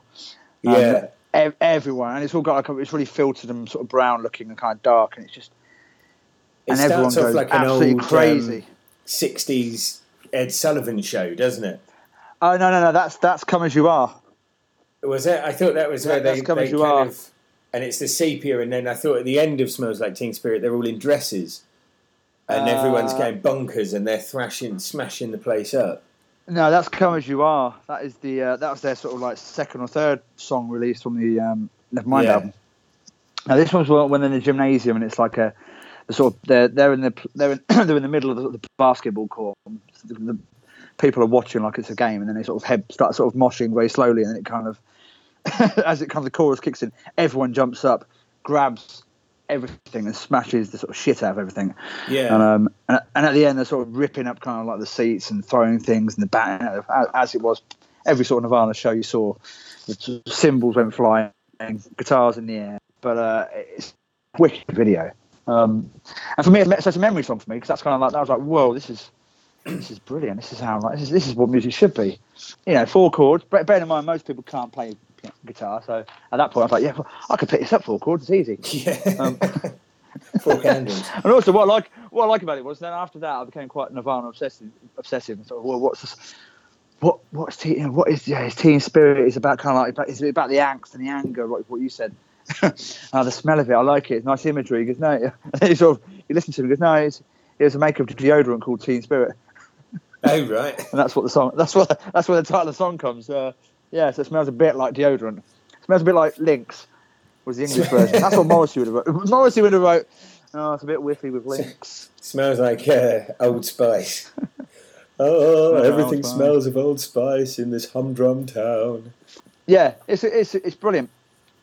Um, Yeah. ev- everyone, and it's all got like a, it's really filtered and sort of brown looking and kind of dark, and it's just and everyone starts off goes like an absolutely old crazy. um, '60s Ed Sullivan show, doesn't it? oh no, no, no, that's that's come as you are. Was it? I thought that was where they, Come they As You kind Are. of, and it's the sepia, and then I thought at the end of Smells Like Teen Spirit, they're all in dresses, and everyone's Uh, going bonkers, and they're thrashing, smashing the place up. No, that's "Come as You Are." That is the uh, that was their sort of like second or third song released from the um, Nevermind Yeah. album. Now this one's when they're in the gymnasium and it's like a the sort of they're they're in the they're in, they're in the middle of the, the basketball court. The, the people are watching like it's a game, and then they sort of head start sort of moshing very slowly, and then it kind of as it kind of the chorus kicks in, everyone jumps up, grabs everything, and smashes the sort of shit out of everything. Yeah, And, um, and, and at the end, they're sort of ripping up kind of like the seats and throwing things and the bat, as, it was every sort of Nirvana show you saw. The cymbals went flying, guitars in the air. But uh, it's a wicked video. Um, and for me, it's it's a memory song for me because that's kind of like, I was like, whoa, this is this is brilliant. This is how like, this is this is what music should be. You know, four chords. Bear bear in mind, most people can't play guitar, so at that point, I was like, yeah, I could pick this up four chords. It's easy. yeah. Um, Four candles. And also, what I like what I like about it was then after that, I became quite Nirvana obsessive. Obsessive, and sort of, well, what's this, what what's teen, you know, what is yeah, his teen spirit is about kind of like it's about the angst and the anger, like what you said. Uh, the smell of it, I like it. It's nice imagery. He goes, no, he sort of you listen to him, he goes, no, it's it's a makeup of deodorant called Teen Spirit, oh right. and that's what the song. That's what that's where the title of the song comes. Uh, yeah, so it smells a bit like deodorant. It smells a bit like Lynx. Was the English version? That's what Morrissey would have wrote. Morrissey would have wrote. Oh, it's a bit whiffy with Lynx. Smells like uh, Old Spice. Oh, everything smells of Old Spice in this humdrum town. Yeah, it's it's it's brilliant,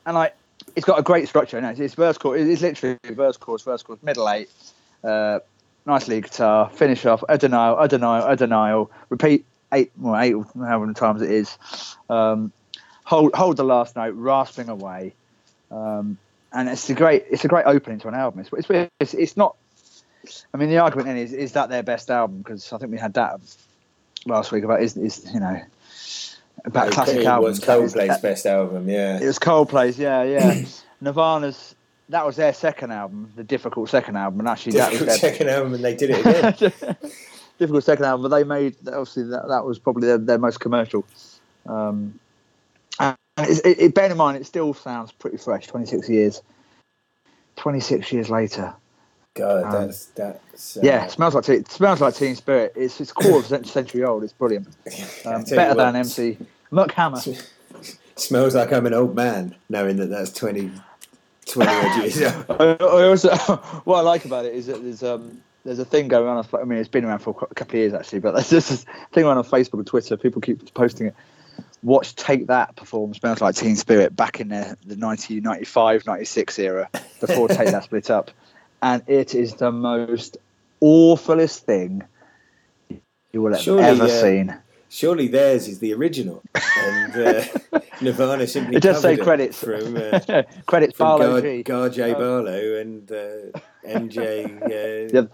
and like it's got a great structure. Know, it's, it's verse chorus. It's literally verse chorus, verse chorus, middle eight, uh, nice lead guitar, finish off, a denial, a denial, a denial, repeat eight, well, eight, however many times it is. Um, hold hold the last note, rasping away, um, and it's a great it's a great opening to an album. It's it's it's, it's not. I mean, the argument then is is that their best album? Because I think we had that last week about is is you know about classic albums. it was Coldplay's that- best album, yeah. it was Coldplay's, yeah, yeah. Nirvana's that was their second album, the difficult second album, and actually that was Difficult their second album, and they did it again. difficult second album. But they made obviously that, that was probably their, their most commercial. Um, and it, it, bear in mind, it still sounds pretty fresh, 26 years 26 years later. God, Um, that's that's. Uh, Yeah, smells like teen, smells like Teen Spirit. It's it's quarter century old. It's brilliant. Um, better than MC Muck Hammer. Smells like I'm an old man, knowing that that's 20, 20 odd years old. I, I also, what I like about it is that there's um there's a thing going on. I mean, it's been around for a couple of years actually, but there's this thing around on Facebook and Twitter. People keep posting it. Watch Take That perform Smells Like Teen Spirit back in the, the 1995 96 era before Take That split up. And it is the most awfulest thing you will have Surely, ever uh, seen. Surely theirs is the original, and uh, Nirvana simply It does say credits. from uh, Credits from Barlow Gar, G. Gar J. Um, Barlow and uh, MJ uh, Yeah.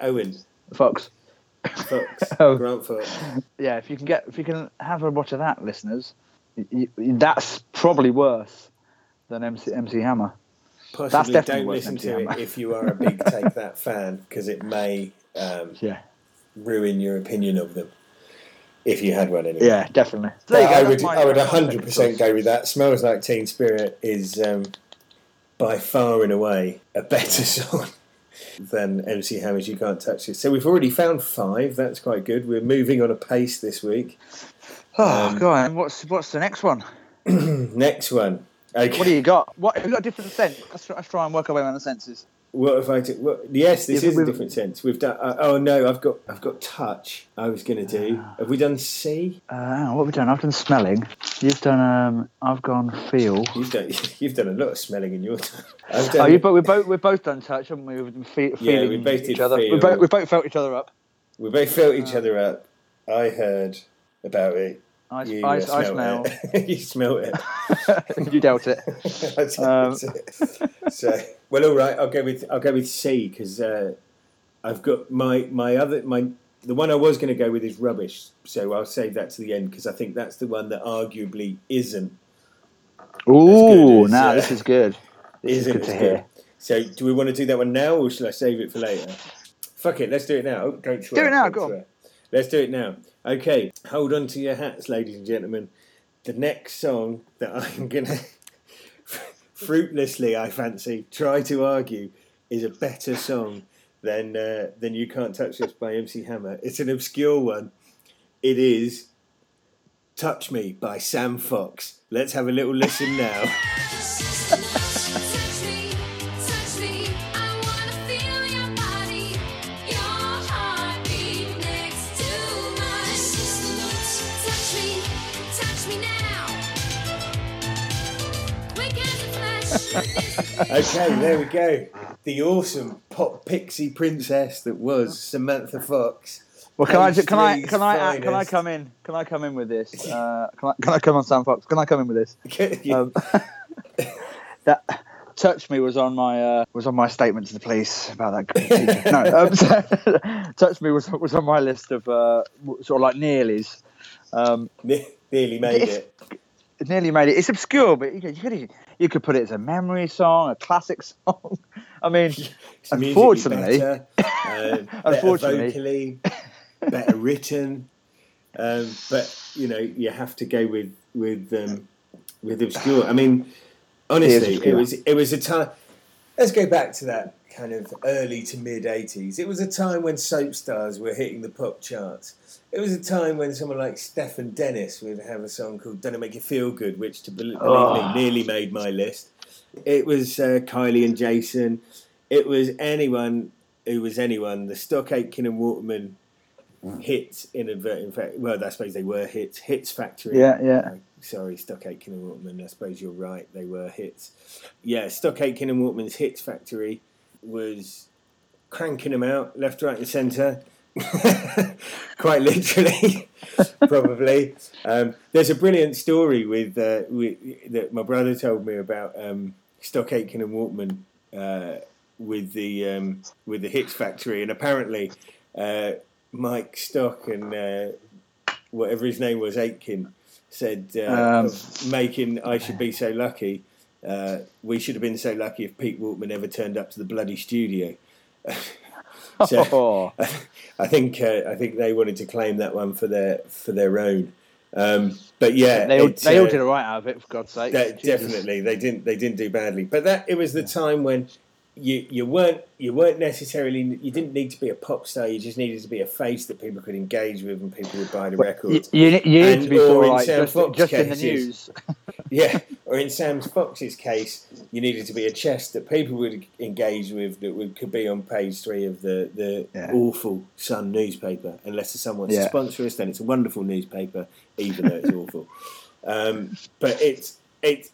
Owen Fox. Fox, Oh. Grant Fox. yeah, if you can get if you can have a watch of that, listeners, y y that's probably worse than MC MC Hammer. Possibly definitely don't listen to it if you are a big Take That fan, because it may um, Yeah, ruin your opinion of them. If you had one anyway. yeah, definitely. There you go, I would, I would that's 100% second go with that. Smells Like Teen Spirit is um, by far and away a better song than MC Hammer's You Can't Touch This. So we've already found five. That's quite good. We're moving on a pace this week. Oh, Um, go on. What's what's the next one? Next one. Okay. What do you got? What have you got a different sense? Let's, try- let's try and work our way around the senses. What if I? What, yes, this Yeah, is a different sense. We've done. Uh, oh no, I've got. I've got touch. I was going to do. Have we done C? Uh, what have we done? I've done smelling. You've done. Um, I've gone feel. You've done. You've done a lot of smelling in your time. I've done. Oh, you, but we both we've both done touch, haven't we? We've been fe- Yeah, feeling we both each other. We both, we both felt each other up. we both felt each other up. I heard about it. I, You I, I smell. it. you smell it. you dealt it. That's Um, it. so, well, all right. I'll go with I'll go with C because uh, I've got my my other my the one I was going to go with is rubbish. So I'll save that to the end because I think that's the one that arguably isn't Ooh, as, now uh, this is good. This is isn't good as to good. hear. So, do we want to do that one now, or shall I save it for later? Fuck it, let's do it now. Oh, don't swear. Do it now, go on. Let's do it now. Okay, hold on to your hats, ladies and gentlemen. The next song that I'm gonna fruitlessly, I fancy, try to argue is a better song than uh, than "You Can't Touch This" by MC Hammer. It's an obscure one. It is "Touch Me" by Sam Fox. Let's have a little listen now. Okay, there we go. The awesome pop pixie princess that was Samantha Fox. Well, can I can I can I can I come in? Can I come in with this? Uh, can I can I come on Sam Fox? Can I come in with this? Um, that touch me was on my uh, was on my statement to the police about that. no, um, so, touch me was was on my list of uh, sort of like nearlies. Um, Ne- nearly made it. It nearly made it. It's obscure, but you could, you could you could put it as a memory song, a classic song. I mean, It's unfortunately, better, better Unfortunately. vocally, better written. Um, but you know, you have to go with with um, with obscure. I mean, honestly, it was it was a time. Let's go back to that kind of early to mid '80s. It was a time when soap stars were hitting the pop charts. It was a time when someone like Stefan Dennis would have a song called "Don't It Make You Feel Good," which, to believe Oh. me, nearly made my list. It was uh, Kylie and Jason. It was anyone who was anyone. The Stock Aitken and Waterman hits in advert. In fact, well, I suppose they were hits. Hits Factory. Yeah, yeah. Sorry, Stock Aitken and Waterman. I suppose you're right. They were hits. Yeah, Stock Aitken and Waterman's Hits Factory was cranking them out left, right, and centre. Quite literally, probably. Um, there's a brilliant story with, uh, with that my brother told me about um, Stock Aitken and Waterman uh, with the um, with the Hits Factory, and apparently uh, Mike Stock and uh, whatever his name was, Aitken, said uh, Um, making "I Should Be So Lucky." Uh, we should have been so lucky if Pete Waterman ever turned up to the bloody studio. so, Oh. I think uh, I think they wanted to claim that one for their for their own. Um, but yeah, they all, they all uh, did all right out of it, for God's sake. that- definitely they didn't they didn't do badly. But that it was the time when you you weren't you weren't necessarily you didn't need to be a pop star. You just needed to be a face that people could engage with and people would buy the You, records. you, ne- you need to be or sort of in like Sam just, Fox just in the news. Yeah, or in Sam Fox's case, you needed to be a chest that people would engage with that would could be on page three of the the Yeah. awful Sun newspaper. Unless Sun Yeah. to sponsor us, then it's a wonderful newspaper, even though it's awful. Um, but it's it's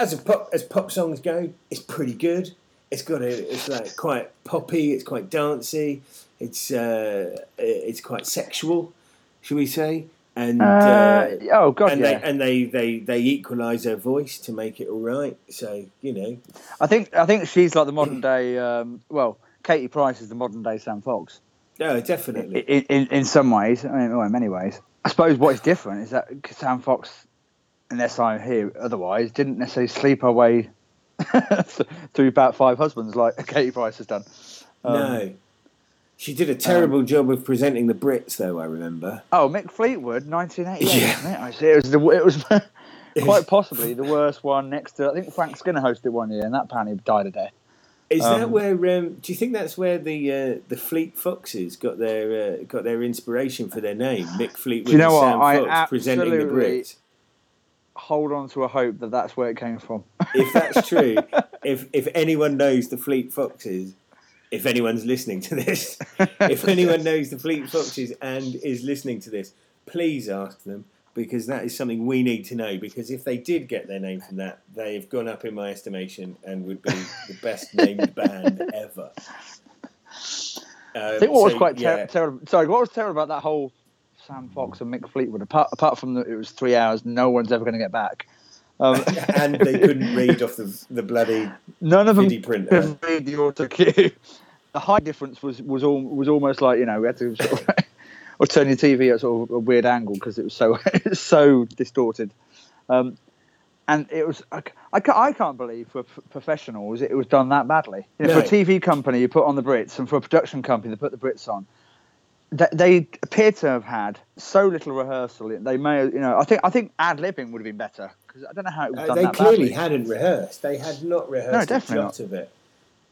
as a pop as pop songs go, it's pretty good. It's got a it's like quite poppy. It's quite dancey. It's uh, it's quite sexual, should we say? And Uh, uh, oh god, and yeah. they and they they they equalise her voice to make it all right. So you know, I think I think she's like the modern day. Um, well, Katie Price is the modern day Sam Fox no, in, definitely. in, in some ways. I mean, well, in many ways. I suppose what is different is that Sam Fox, unless I hear otherwise, didn't necessarily sleep her way through about five husbands like Katie Price has done. Um, no, she did a terrible job of presenting the Brits, though. I remember. Oh, Mick Fleetwood, 1988. Yeah. it? I see. It was the, it was quite possibly the worst one next to. I think Frank Skinner hosted one year, and that apparently died a death. Is that Um, where? Um, do you think that's where the uh, the Fleet Foxes got their uh, got their inspiration for their name? Mick Fleetwood Do you know and what? Sam I Fox presenting the Brits. Hold on to a hope that that's where it came from. If that's true, if if anyone knows the Fleet Foxes, if anyone's listening to this, if anyone knows the Fleet Foxes and is listening to this, please ask them because that is something we need to know. Because if they did get their name from that, they've gone up in my estimation and would be the best named band ever. I think what was Um, quite ter- terrible. Sorry, what was terrible about that whole Sam Fox and Mick Fleetwood? Apart apart from that, it was three hours. No one's ever going to get back. Um, and they couldn't read off the the bloody None of them printer. could read the auto cue. The height difference was was all, was almost like you know we had to sort of, or turn your TV at sort of a weird angle because it was so so distorted. Um, and it was I, I, I can't believe for p- professionals it was done that badly. You know, No. For a TV company, you put on the Brits, and for a production company, they put the Brits on. They, they appear to have had so little rehearsal. They may, you know, I think I think ad libbing would have been better because I don't know how it was Uh, done they clearly badly. hadn't rehearsed. They had not rehearsed No, a jot of it,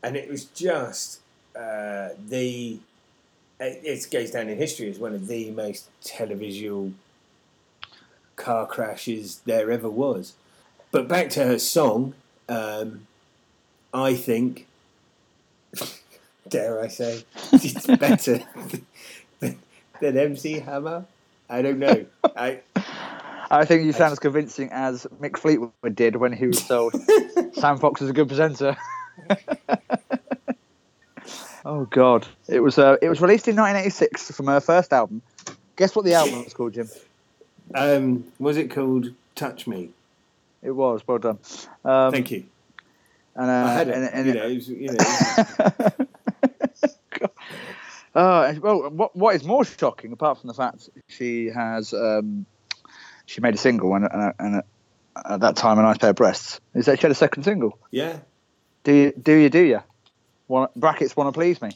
and it was just uh, the. It, it goes down in history as one of the most televisual car crashes there ever was. But back to her song, um, I think, dare I say, it's better than, MC Hammer. I don't know. I, I think you sound as convincing as Mick Fleetwood did when he was told Sam Fox is a good presenter. oh God! It was uh, it was released in 1986 from her first album. Guess what the album was called, Jim? um, was it called Touch Me? It was well done. Um, Thank you. And, uh, I had it. and, and you know, it was, you know, Uh, well, what what is more shocking, apart from the fact she has um, she made a single and, and, and at that time a nice pair of breasts, is that she had a second single. yeah. Do you do you do you? Brackets want to please me.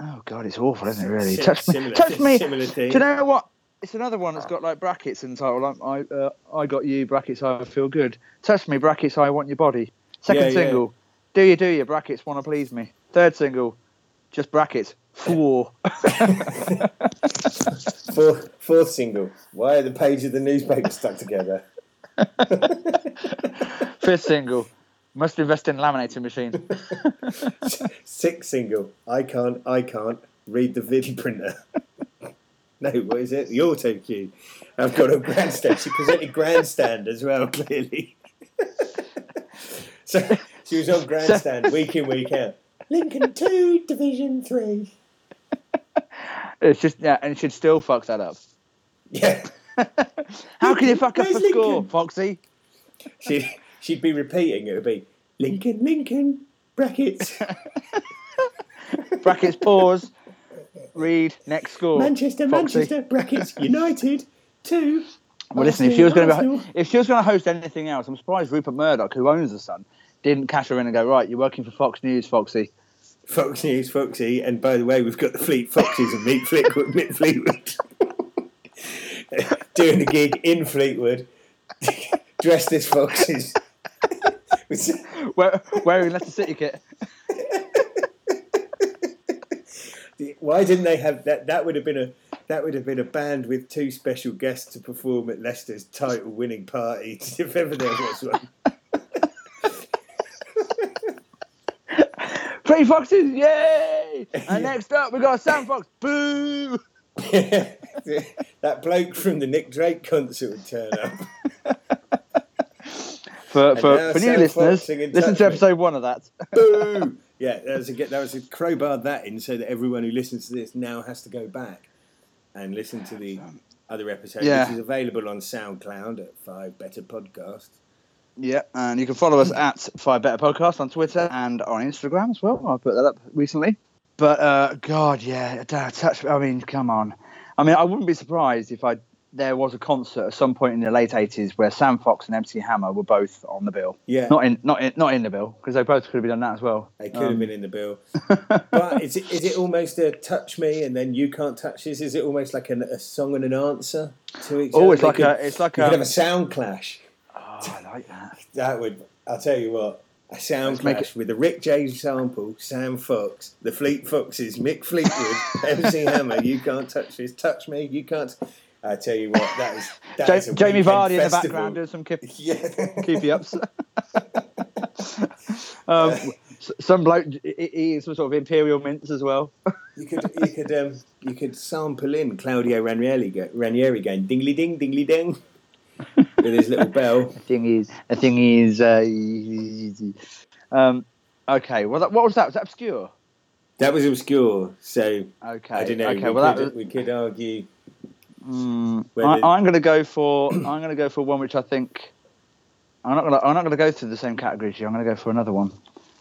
Oh God, it's awful, isn't it? Really, Sim- touch me, similar- touch me. Do you know what? It's another one that's got like brackets in the title. Like I, uh, I got you. Brackets, I feel good. Touch me. Brackets, I want your body. Second Yeah, yeah. single, do you do you? Brackets, want to please me. Third single, just brackets. Four. Fourth, fourth single. Why are the pages of the newspaper stuck together? Fifth single, must invest in laminating machine. Sixth single. I can't. I can't read the video printer. no, what is it? The auto cue. I've got a grandstand. She presented grandstand as well. Clearly. so she was on grandstand week in week out. Lincoln two, Division three. It's just yeah, and she'd still fuck that up. Yeah. How can you fuck up Where's a score, Lincoln? Foxy? She she'd be repeating. It would be Lincoln, Lincoln, brackets, Brackets, pause. Read next score. Manchester, Foxy. Manchester, brackets, United, two. Well, listen, if she was going to be, if she was going to host anything else, I'm surprised Rupert Murdoch, who owns the Sun, didn't cash her in and go right. You're working for Fox News, Foxy. Fox News, Foxy, and by the way, we've got the Fleet Foxes and Mick Fleetwood, Mick Fleetwood doing a gig in Fleetwood, dressed as foxes. Wear, wearing Leicester City kit. Why didn't they have that? That would have been a that would have been a band with two special guests to perform at Leicester's title-winning party, if ever there was one. Three foxes, yay! And next up, we got Sam Fox. Boo! that bloke from the Nick Drake concert would turn up. For, for, for new listeners, listen to episode one of that. Boo! Yeah, that was a that was a crowbar that in so that everyone who listens to this now has to go back and listen to the other episode, Yeah. which is available on SoundCloud at Five Better Podcast. Yeah, and you can follow us at Five Better Podcast on Twitter and on Instagram as well. I put that up recently. But uh, God, yeah, touch. I mean, come on. I mean, I wouldn't be surprised if I there was a concert at some point in the late '80s where Sam Fox and MC Hammer were both on the bill. Yeah, Not in, not in, not in the bill because they both could have done that as well. they could have Um, been in the bill. but is it, is it almost a touch me and then you can't touch this? Is it almost like an, a song and an answer to each Oh, other? it's They like could- a, it's like you a. could have a sound clash. Oh, I like that. That would, I'll tell you what, a sound Let's clash with the Rick James sample, Sam Fox, the Fleet Foxes, Mick Fleetwood, MC Hammer, you can't touch this, touch me, you can't. I tell you what, that is. That Ja- is Jamie Vardy in the background doing some keep, Yeah. keep you ups. um, some bloke e- e- eating some sort of imperial mints as well. You could, you could, um, you could sample in Claudio Ranieri, Ranieri going dingly ding, dingly ding, with his little bell. thing is, the thing is, uh, um, okay. Well, that, what was that? Was that obscure? That was obscure, so Okay. I don't know. Okay. we, Well, could, was, we could argue. mm, whether- I, I'm going to go for. I'm going to go for one which I think. I'm not going to. I'm not going to go through the same category as you. I'm going to go for another one.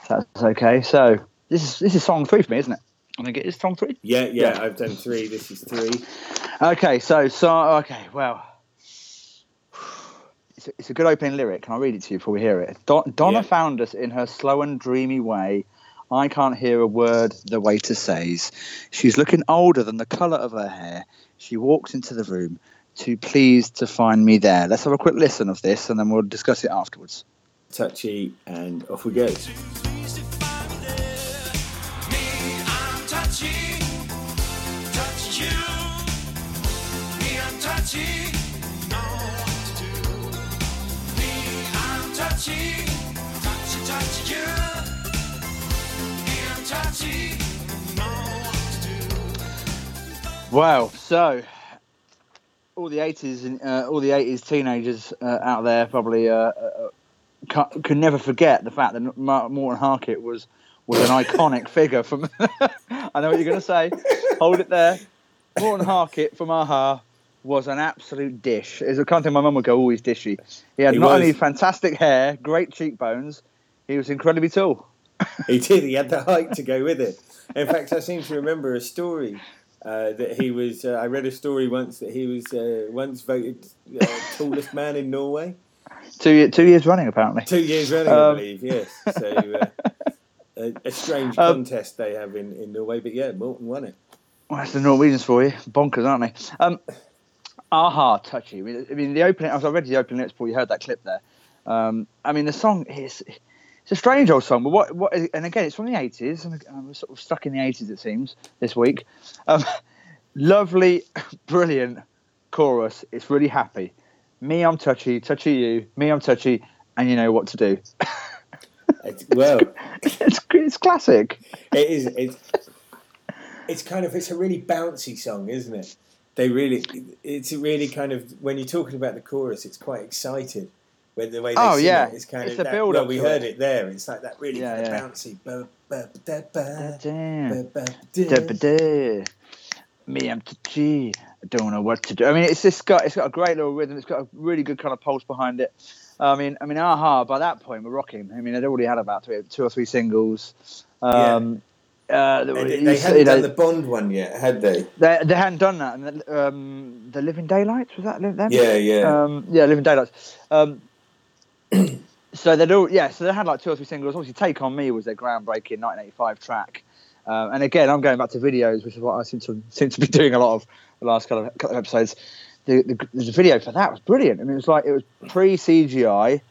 That's okay. So this is this is song three for me, isn't it? I think it is song three. Yeah, yeah, I've done three. This is three. Okay, so so okay, well, it's a, it's a good opening lyric. Can I read it to you before we hear it? Don, Donna Yeah. found us in her slow and dreamy way. I can't hear a word the waiter says. She's looking older than the colour of her hair. She walks into the room, too pleased to find me there. Let's have a quick listen of this, and then we'll discuss it afterwards. Touchy, and off we go. I'm touchy, Wow. So, all the eighties and uh, all the eighties teenagers uh, out there probably uh, uh, ca can never forget the fact that Morten Harket was was an iconic figure from. I know what you're going to say. Hold it there. Morten Harket from Aha was an absolute dish. It's a kind of thing my mum would go, always dishy. He had He not was. only fantastic hair, great cheekbones, he was incredibly tall. He did. He had the height to go with it. In fact, I seem to remember a story uh, that he was. Uh, I read a story once that he was uh, once voted uh, tallest man in Norway. Two, two years running, apparently. Two years running, I Um, believe. Yes. So uh, a, a strange Um, contest they have in, in Norway, but yeah, Morten won it. Well, that's the Norwegians for you. Bonkers, aren't they? Um, aha, touchy. I mean, I mean, the opening. I read the opening lyrics before you heard that clip there. Um, I mean, the song is. It's a strange old song, but what? What? And again, it's from the eighties, and I'm sort of stuck in the eighties. It seems this week. Um, lovely, brilliant chorus. It's really happy. Me, I'm touchy. Touchy, you. Me, I'm touchy, and you know what to do. It's, well, it's it's classic. it is. It's, it's kind of. It's a really bouncy song, isn't it? They really. It's really kind of. When you're talking about the chorus, it's quite excited. With the way they Oh, sing yeah. it, it's kind It's of the that, build well, we heard it. it there. It's like that really Yeah, kind yeah. of bouncy. Ba, ba, da, ba, Damn. ba, ba, da. Da-ba-da. Me, I'm touchy. I don't know what to do. I mean, it's just got it's got a great little rhythm. It's got a really good kind of pulse behind it. I mean, I mean, Aha by that point were rocking. I mean, they'd already had about three, two or three singles. Um, uh, They, you they know, hadn't done the Bond one yet, had they? they, they hadn't done that. And the, um, the Living Daylights was that them? Yeah, yeah. Um, yeah, Living Daylights. Um, so they'd all yeah. So they had like two or three singles. Obviously, Take on Me was their groundbreaking 1985 track. Um, and again, I'm going back to videos, which is what I seem to seem to be doing a lot of the last couple of, couple of episodes. The, the, the video for that was brilliant. I mean, it was like it was pre CGI.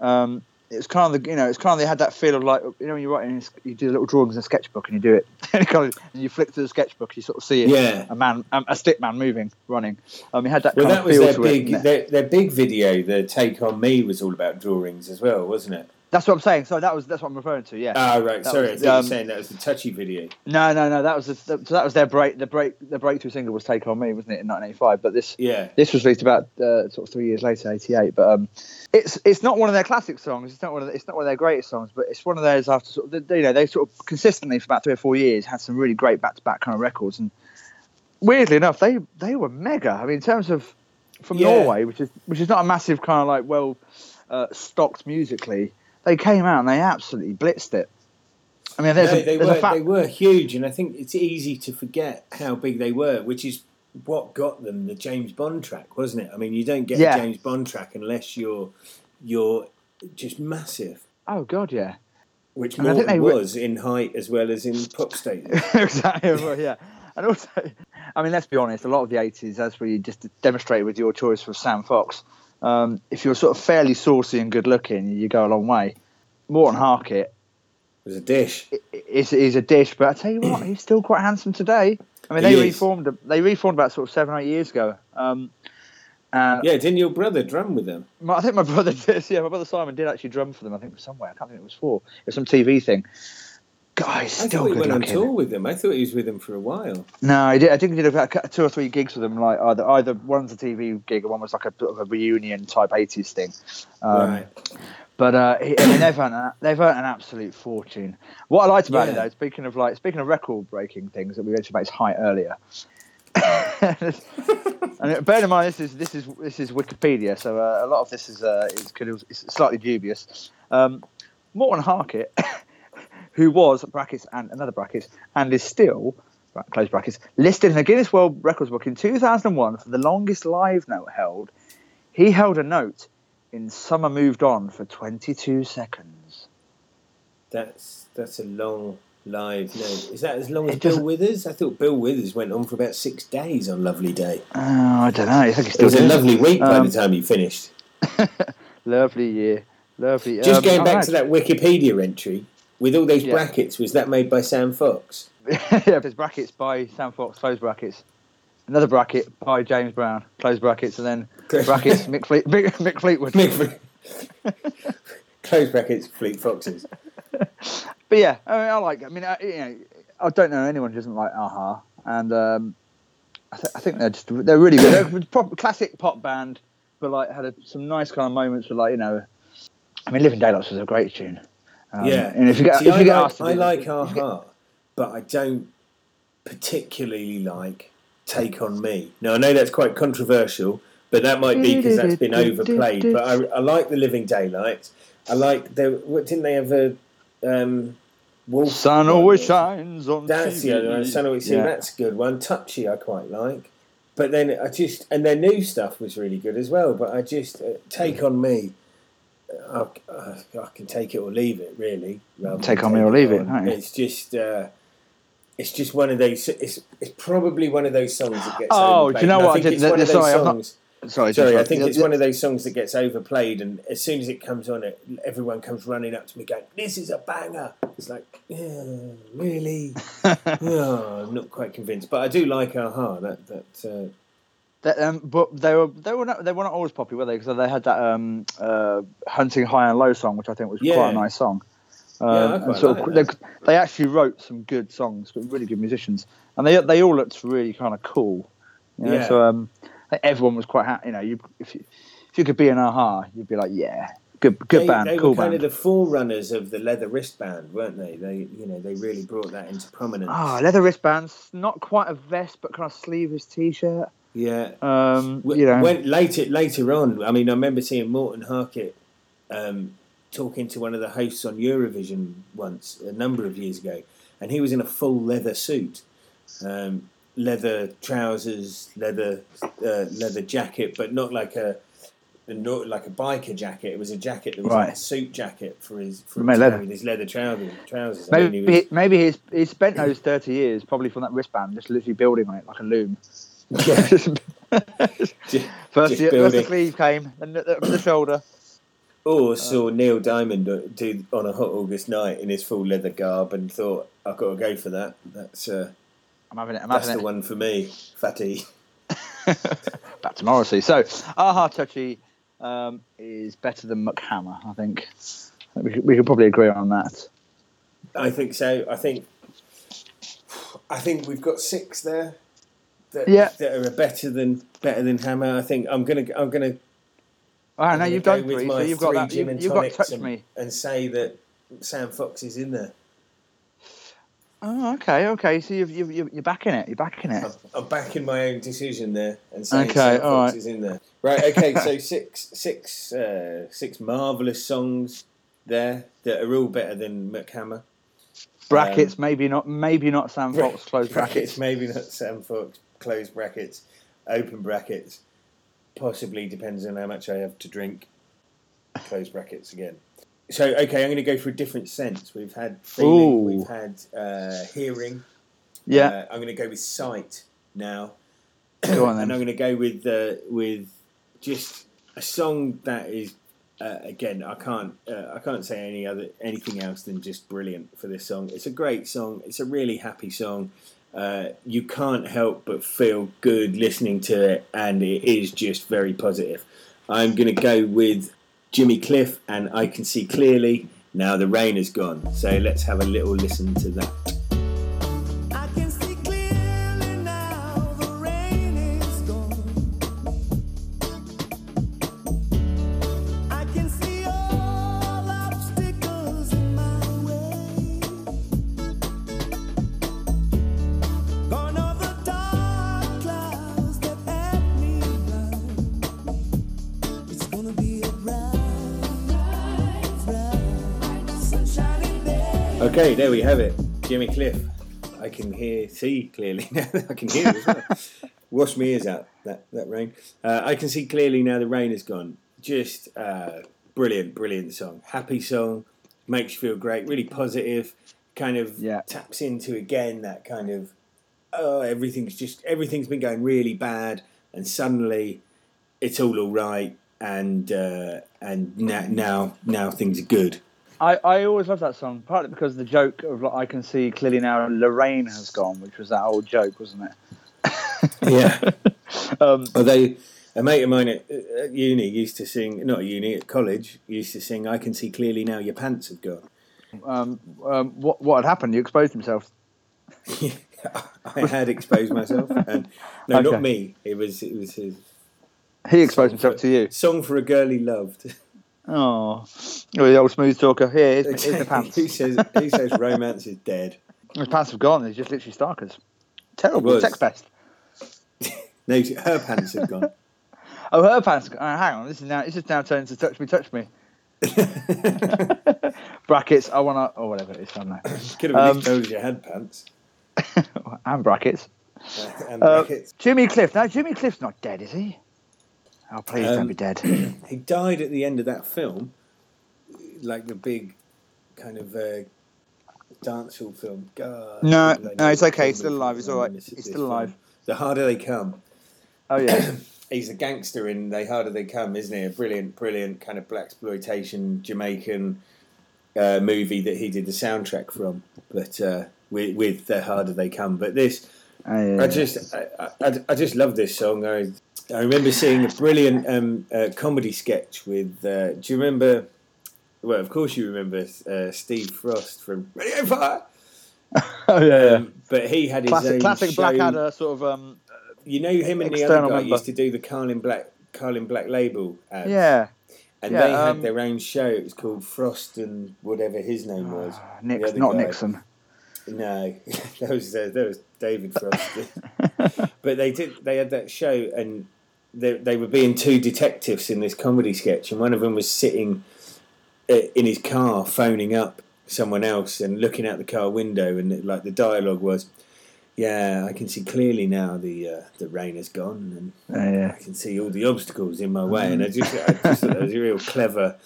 Um, it was kind of the you know it's kind of they had that feel of like you know when you're writing you do little drawings in a sketchbook and you do it and, kind of, and you flick through the sketchbook you sort of see it Yeah. a man um, a stick man moving running um, it had that Well, that of was their big it. their, their big video. The take on me was all about drawings as well, wasn't it? That's what I'm saying. So that was that's what I'm referring to. Yeah. Ah, right. That Sorry, was, I you um, were saying that was the touchy video. no, no, no. That was the, so that was their break. The break. The breakthrough single was "Take on Me," wasn't it, in 1985? But this Yeah. this was released about uh, sort of three years later, 88. But um, it's it's not one of their classic songs. It's not one of the, it's not one of their greatest songs. But it's one of those after sort of you know they sort of consistently for about three or four years had some really great back to back kind of records. And weirdly enough, they they were mega. I mean, in terms of from Yeah. Norway, which is which is not a massive kind of like well uh, stocked musically. They came out and they absolutely blitzed it. I mean, there's No, a, they there's were a fact. they were huge, and I think it's easy to forget how big they were, which is what got them the James Bond track, wasn't it? I mean, you don't get Yeah. a James Bond track unless you're you're just massive, Oh God, yeah. which And I think Morten they were- was in height as well as in pop status. exactly. Well, yeah. And also, I mean, let's be honest. A lot of the '80s, as we just demonstrated with your choice for Sam Fox, um, if you're sort of fairly saucy and good looking, you go a long way. Morten Harket was a dish. is is a dish, but I tell you what, he's still quite handsome today. I mean, they He is. reformed. They reformed about sort of seven, eight years ago. Um, and Yeah, didn't your brother drum with them? my, I think my brother did. Yeah, my brother Simon did actually drum for them. I think somewhere. I can't think it was for. It was some TV thing. Guys, I still thought he went on tour with them. I thought he was with them for a while. No, I did. I think he did about two or three gigs with them. Like either either one's a TV gig, or one was like a sort of a reunion type '80s thing. Um, right. But uh, he, I mean, they've earned, an, they've earned an absolute fortune. What I liked about it Yeah. though, speaking of like speaking of record breaking things that we mentioned about his height earlier. and bear in mind, this is this is this is Wikipedia, so uh, a lot of this is uh, is, could- is slightly dubious. Um, Morten Harket, who was brackets and another brackets and is still close brackets listed in the Guinness World Records book in 2001 for the longest live note held. He held a note in "Summer Moved On" for 22 seconds. That's that's a long live note. Is that as long as It Bill Withers? I thought Bill Withers went on for about six days on Lovely Day. Oh, I don't know. I think It was a lovely week by Um, the time you finished. lovely year, lovely. Just um, going back to that Wikipedia entry with all those Yeah. brackets, was that made by Sam Fox? yeah, there's brackets by Sam Fox, close brackets. Another bracket by James Brown, close brackets, and then brackets Mick, Fleet, Mick, Mick Fleetwood. Mick Fle- Close brackets, Fleet Foxes. But yeah, I, mean, I like. I mean, I, you know, I don't know anyone who doesn't like Aha, and um, I, th- I think they're just they're really good. They're a proper classic pop band, but like had a, some nice kind of moments with like you know, I mean, Living Daylights was a great tune. Um, yeah. and if you get See, if I you get like, asked, I like if you Our get- Heart, but I don't particularly like Take On Me. Now, I know that's quite controversial, but that might be because that's been overplayed. But I, I like The Living Daylights. I like, the, what, didn't they have a um, Wolf? Sun one? always shines on That's the other one. Sun always see Yeah. that's a good one. Touchy, I quite like. But then I just and their new stuff was really good as well. But I just uh, take on me. I, I, I can take it or leave it, really. Take on me or leave it, on. It's just, uh, it's just one of those. It's, it's probably one of those songs that gets. Oh, overplayed. do you know what? I did- it's one of those sorry, not- songs. Sorry, Sorry, I think it's one of those songs that gets overplayed, and as soon as it comes on, it everyone comes running up to me going, "This is a banger." It's like, yeah, really? oh, I'm not quite convinced, but I do like Aha. That that uh, That, um, but they were they were not they were not always popular, were they? Because they had that um, uh, hunting high and low song, which I think was Yeah. quite a nice song. Um, Yeah, sort of- like they, they actually wrote some good songs, but really good musicians, and they they all looked really kind of cool. You know? Yeah. So um, everyone was quite happy. You know, you if you if you could be an aha, you'd be like, yeah, good good they, band, they cool were kind band. of the forerunners of the leather wristband, weren't they? They, you know, they really brought that into prominence. Ah, leather wristbands, not quite a vest, but kind of sleeveless t-shirt. Yeah. Um, you know, When, later later on, I mean, I remember seeing Morten Harket um, talking to one of the hosts on Eurovision once a number of years ago, and he was in a full leather suit, um, leather trousers, leather uh, leather jacket, but not like a. Not like a biker jacket. It was a jacket that was like Right. a suit jacket for his for his, leather. his leather trousers. trousers. I mean, he maybe was- maybe he's he's spent those thirty years probably from that wristband, just literally building on it like a loom. Yeah. first, the, first the sleeve came, then the, the, the shoulder. Or saw Neil Diamond do on a hot August night in his full leather garb and thought, I've got to go for that. That's uh, I'm having it. I'm that's having the it. one for me, Fatty. Back to Morrissey. So, Aha Touchy um, is better than MC Hammer, I think. We could, we could probably agree on that. I think so. I think I think we've got six there that, Yeah. that are better than better than Hammer. I think I'm gonna I'm gonna All right, now you've go done with three, so my you've got that. You, and you've got Touch and, Me. and say that Sam Fox is in there. Oh, okay, okay. So you've, you've, you're backing it. You're backing it. I'm, I'm backing my own decision there and saying Okay, Sam Fox right. is in there. Right. Okay. so six six uh, six marvelous songs there that are all better than MC Hammer. Brackets, maybe not. Maybe not Sam Fox. Close brackets. maybe not Sam Fox, close brackets, open brackets. Possibly depends on how much I have to drink. Close brackets again. So okay, I'm going to go for a different sense. We've had feeling, Ooh. we've had uh, hearing. Yeah, Uh, I'm going to go with sight now, go on then. and I'm going to go with uh, with just a song that is uh, again I can't uh, I can't say any other anything else than just brilliant for this song. It's a great song. It's a really happy song. Uh, you can't help but feel good listening to it, and it is just very positive. I'm going to go with Jimmy Cliff, and I can see clearly now the rain is gone. So let's have a little listen to that. There we have it. Jimmy Cliff. I can hear, see clearly now. I can hear as well. Wash my ears out, that, that rain. Uh, I can see clearly now the rain is gone. Just uh, brilliant, brilliant song. Happy song. Makes you feel great. Really positive. Kind of Yeah. taps into again that kind of, oh, everything's just, everything's been going really bad. And suddenly it's all all right. And uh, and now, now now things are good. I, I always love that song, partly because the joke of like, I can see clearly now Lorraine has gone, which was that old joke, wasn't it? Yeah. Um, Although a mate of mine at, at uni used to sing, not at uni, at college, used to sing, I can see clearly now your pants have gone. um, um, what what had happened? You exposed himself. I had exposed myself. and No, Okay. not me. It was it was his He exposed himself to you. song for a girl he loved. Oh, oh the old smooth talker. Here, here's, here's the pants. who says who says romance is dead? His pants have gone. He's just literally starkers. Terrible. Sex pest. No, her pants have gone. Oh, her pants. Uh, hang on. This is now. This is now turning to touch me, touch me. Brackets. I wanna. Or whatever it is. Don't know. Could have at Um, least told you you had pants. and brackets. And Uh, brackets. Jimmy Cliff. Now Jimmy Cliff's not dead, is he? Oh, please Um, don't be dead. He died at the end of that film, like the big kind of uh, dancehall film. God, No, no, it's okay, he's still alive, he's all right, he's still alive. The harder they come. Oh yeah. He's a gangster in They Harder They Come, isn't he? A brilliant, brilliant kind of black exploitation Jamaican uh, movie that he did the soundtrack from, but uh, with, with The Harder They Come. But this, Oh, yeah. I just, I, I, I just love this song. I, I remember seeing a brilliant um, uh, comedy sketch with. Uh, do you remember? Well, of course you remember uh, Steve Frost from Radio Fire. oh yeah. yeah. Um, but he had his classic, own classic show. Blackadder sort of. Um, You know him and the other guy member. used to do the Carling Black Carling Black Label ads. yeah. and yeah, they had um, their own show. It was called Frost and whatever his name was. The Nix, not guy. Nixon. No, that was uh, that was David Frost. but they did. They had that show, and they they were being two detectives in this comedy sketch, and one of them was sitting uh, in his car phoning up someone else and looking out the car window, and like the dialogue was. Yeah, I can see clearly now the uh, the rain has gone, and Oh, yeah. I can see all the obstacles in my way, and I just, I just thought that was a real clever,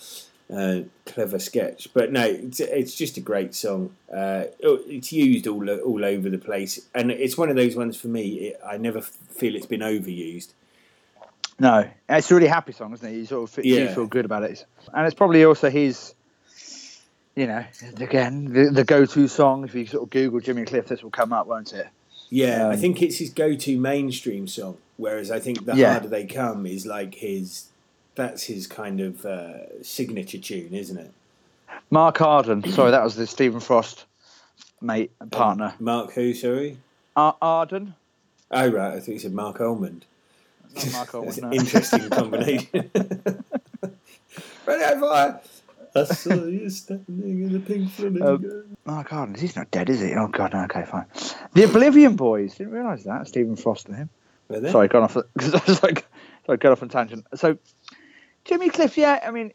uh, clever sketch. But no, it's, it's just a great song. Uh, it's used all all over the place, and it's one of those ones for me. It, I never feel it's been overused. No, it's a really happy song, isn't it? You sort of feel, you feel good about it, and it's probably also his. You know, again, the, the go-to song. If you sort of Google Jimmy Cliff, this will come up, won't it? Yeah, I Um, think it's his go-to mainstream song. Whereas I think the Yeah. harder they come is like his. That's his kind of uh, signature tune, isn't it? Mark Arden. Sorry, that was the Stephen Frost mate and partner. Mark who? Sorry. Ar- Arden. Oh right, I think you said Marc Almond. Not Mark That's Arden. an no. interesting combination. Ready on fire. I saw you standing in the pink flamingo. Um, Mark Arden. He's not dead, is he? Oh God, no. Okay, fine. The Oblivion Boys. Didn't realise that. Stephen Frost and him. Were they? Sorry, gone off. Because I was like, sorry, got off on tangent. So, Jimmy Cliff. Yeah, I mean,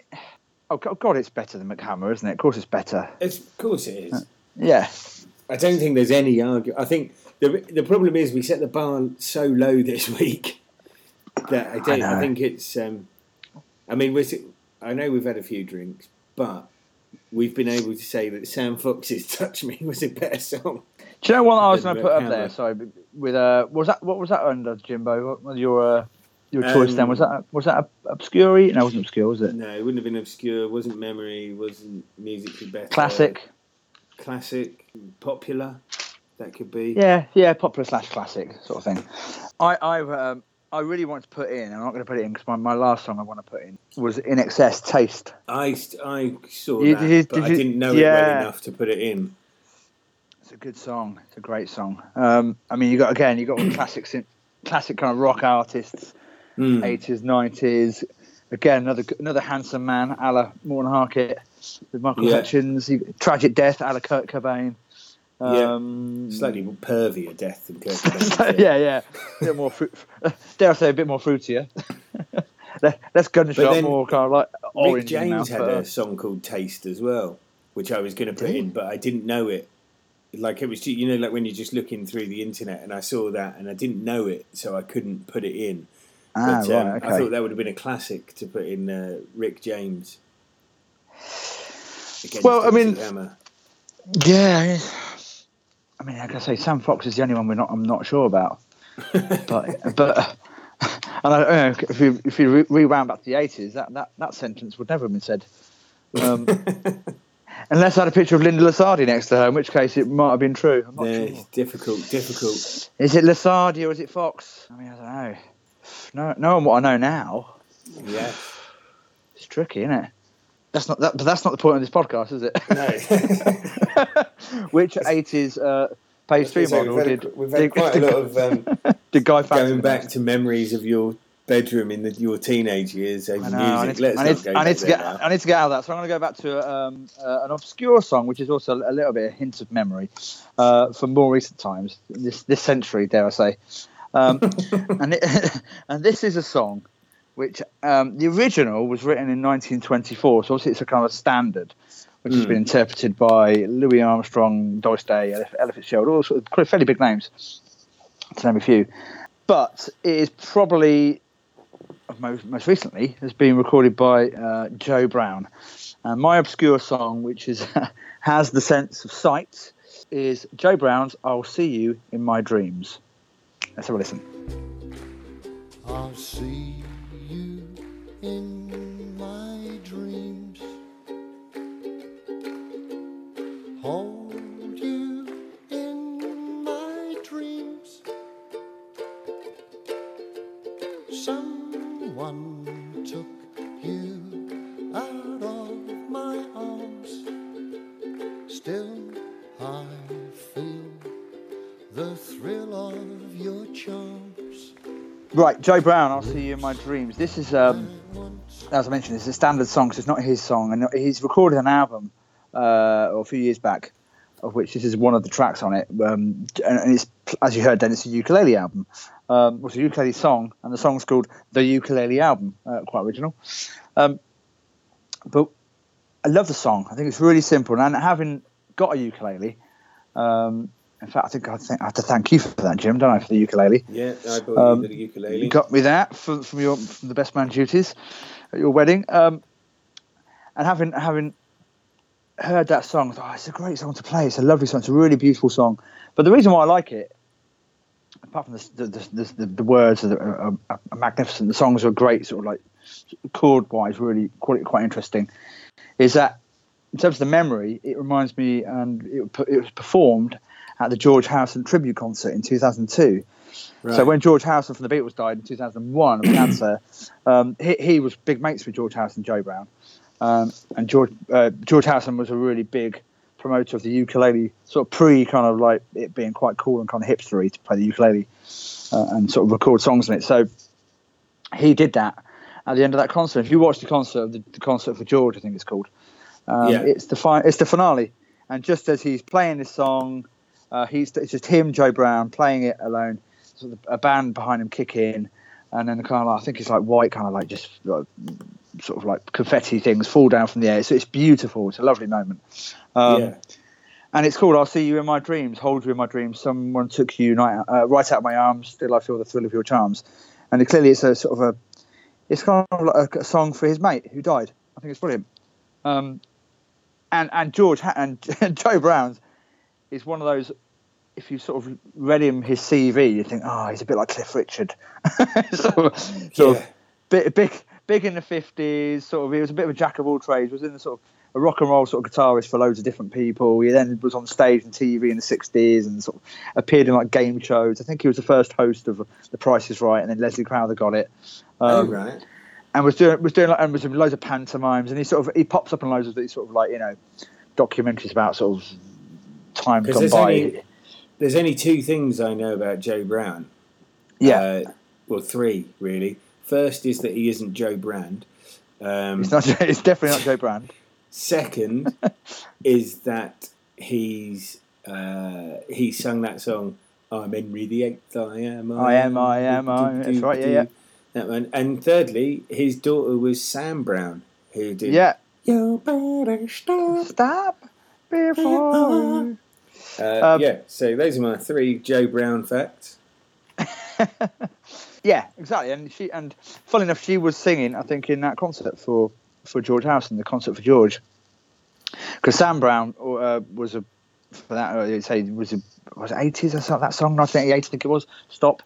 oh God, God, it's better than MC Hammer, isn't it? Of course, it's better. It's, of course it is. Yeah. I don't think there's any argument. I think the the problem is we set the bar so low this week that I don't. I, know. think it's. Um, I mean, we're, I know we've had a few drinks, but we've been able to say that Sam Fox's "Touch Me" was a better song. Do you know what I was going to put up there? Sorry, with uh, was that what was that under Jimbo? What was your uh, your choice then? Um, Was that was that obscure? No, it wasn't obscure, was it? No, it wouldn't have been obscure. It Wasn't memory. Wasn't musically better. Classic. Classic. Popular. That could be. Yeah, yeah, popular slash classic sort of thing. I I um, I really want to put in. I'm not going to put it in because my, my last song I want to put in was INXS taste. I I saw You- that, did but did I didn't know it well enough to put it in. It's a good song. It's a great song. Um, I mean, you got again, you got the classic, classic kind of rock artists, Mm. eighties, nineties. Again, another another handsome man, a la Morten Harket, with Michael Yeah. Hutchence. Tragic death, a la Kurt Cobain. Yeah. Um, Slightly more pervy a death than Kurt Cobain. yeah, yeah, a bit more fruit. Dare I say, a bit more fruitier. less, less gunshot, more kind of like orange. the James had a song called Taste as well, which I was going to put in, but I didn't know it. Like it was, you know, like when you're just looking through the internet, and I saw that, and I didn't know it, so I couldn't put it in. Ah, But um, right, I thought that would have been a classic to put in uh, Rick James. Well, I mean- Yeah, I mean, like I say, Sam Fox is the only one we're not. I'm not sure about. but but and I, you know, if you if you re- rewound back to the eighties, that, that that sentence would never have been said. Um, unless I had a picture of Linda Lusardi next to her, in which case it might have been true. I'm not Yeah, sure. it's difficult, difficult. Is it Lasardi or is it Fox? I mean, I don't know. No, knowing what I know now, Yeah, it's tricky, isn't it? That's not that, but that's not the point of this podcast, is it? no. Which eighties uh, page three model we've had, did? we've had did, quite a lot of um, did Guy going back to memories of your bedroom in the, your teenage years I know. I need, Let's I need, go I need to get. now. I need to get out of that. So I'm going to go back to um, uh, an obscure song, which is also a little bit a hint of memory uh, from more recent times, this this century, dare I say. Um, and it, and this is a song which um, the original was written in 1924, so obviously it's a kind of standard, which has Mm. been interpreted by Louis Armstrong, Doris Day, Ella, Ella Fitzgerald, all sort of fairly big names, to name a few. But it is probably most, most recently has been recorded by uh, Joe Brown. And my obscure song, which is has the sense of sight, is Joe Brown's "I'll See You in My Dreams." Let's have a listen. I'll see you in my dreams. Hold you in my dreams. Someone took you out of my arms. Still, I feel the thrill of your charms. Right, Joe Brown, "I'll See You in My Dreams." This is, um, as I mentioned, it's a standard song, so it's not his song, and he's recorded an album uh, a few years back, of which this is one of the tracks on it. Um, and it's, as you heard, then it's a ukulele album. Um, it's a ukulele song, and the song's called "The Ukulele Album." Uh, quite original. Um, but I love the song. I think it's really simple, and having got a ukulele. Um, in fact, I think I, think I have to thank you for that, Jim, don't I, for the ukulele? Yeah, I bought Um, you the ukulele. You got me that from, from your from the best man duties at your wedding. Um, and having having heard that song, I thought, oh, it's a great song to play. It's a lovely song. It's a really beautiful song. But the reason why I like it apart from the the, the, the, the words are, are, are, are magnificent, the songs are great, sort of like chord wise, really quite quite interesting. Is that in terms of the memory, it reminds me, and it, it was performed at the George Harrison tribute concert in 2002. So when George Harrison from the Beatles died in 2001 of cancer, um, he, he was big mates with George Harrison, Joe Brown, um, and George uh, George Harrison was a really big promoter of the ukulele, sort of pre kind of like it being quite cool and kind of hipstery to play the ukulele uh, and sort of record songs on it. So he did that at the end of that concert. If you watch the concert, the, the concert for George, I think it's called. Um, Yeah. It's the fi- it's the finale, and just as he's playing this song, uh, he's it's just him, Joe Brown, playing it alone. Sort of a band behind him kick in, and then the kind of like, I think it's like white, kind of like just like, sort of like confetti things fall down from the air. So it's beautiful. It's a lovely moment. Um, yeah. and it's called "I'll See You in My Dreams." Hold you in my dreams. Someone took you night, uh, right out of my arms. Still, I feel the thrill of your charms. And it, clearly, it's a sort of a, it's kind of like a, a song for his mate who died. I think it's brilliant. Um, and and George Ha- and, Joe Brown's is one of those. If you sort of read him his CV, you think, oh, he's a bit like Cliff Richard. so, sort Yeah. of big, big, big in the fifties. Sort of, he was a bit of a jack of all trades. Was in the sort of a rock and roll sort of guitarist for loads of different people. He then was on stage and TV in the sixties and sort of appeared in like game shows. I think he was the first host of The Price Is Right, and then Leslie Crowther got it. oh, Um, right. and was doing was doing like, and was in loads of pantomimes, and he sort of he pops up in loads of these sort of like you know documentaries about sort of time gone there's by. only- There's only two things I know about Joe Brown. yeah, Uh, well, three really. First is that he isn't Jo Brand. Um, it's not. It's definitely not Jo Brand. Second is that he's uh, he sung that song. I'm Henry the Eighth. I am. I am, I am, I am. That's right, yeah, yeah. That one. And thirdly, his daughter was Sam Brown, who did. Yeah, You better stop. stop before. Uh, Um, yeah. So those are my three Joe Brown facts. Yeah, exactly. And she and funny enough, she was singing. I think in that concert for for George Harrison, the concert for George, because Sam Brown uh, was a for that uh, say was a was eighties or something that song 1988 I think it was. Stop.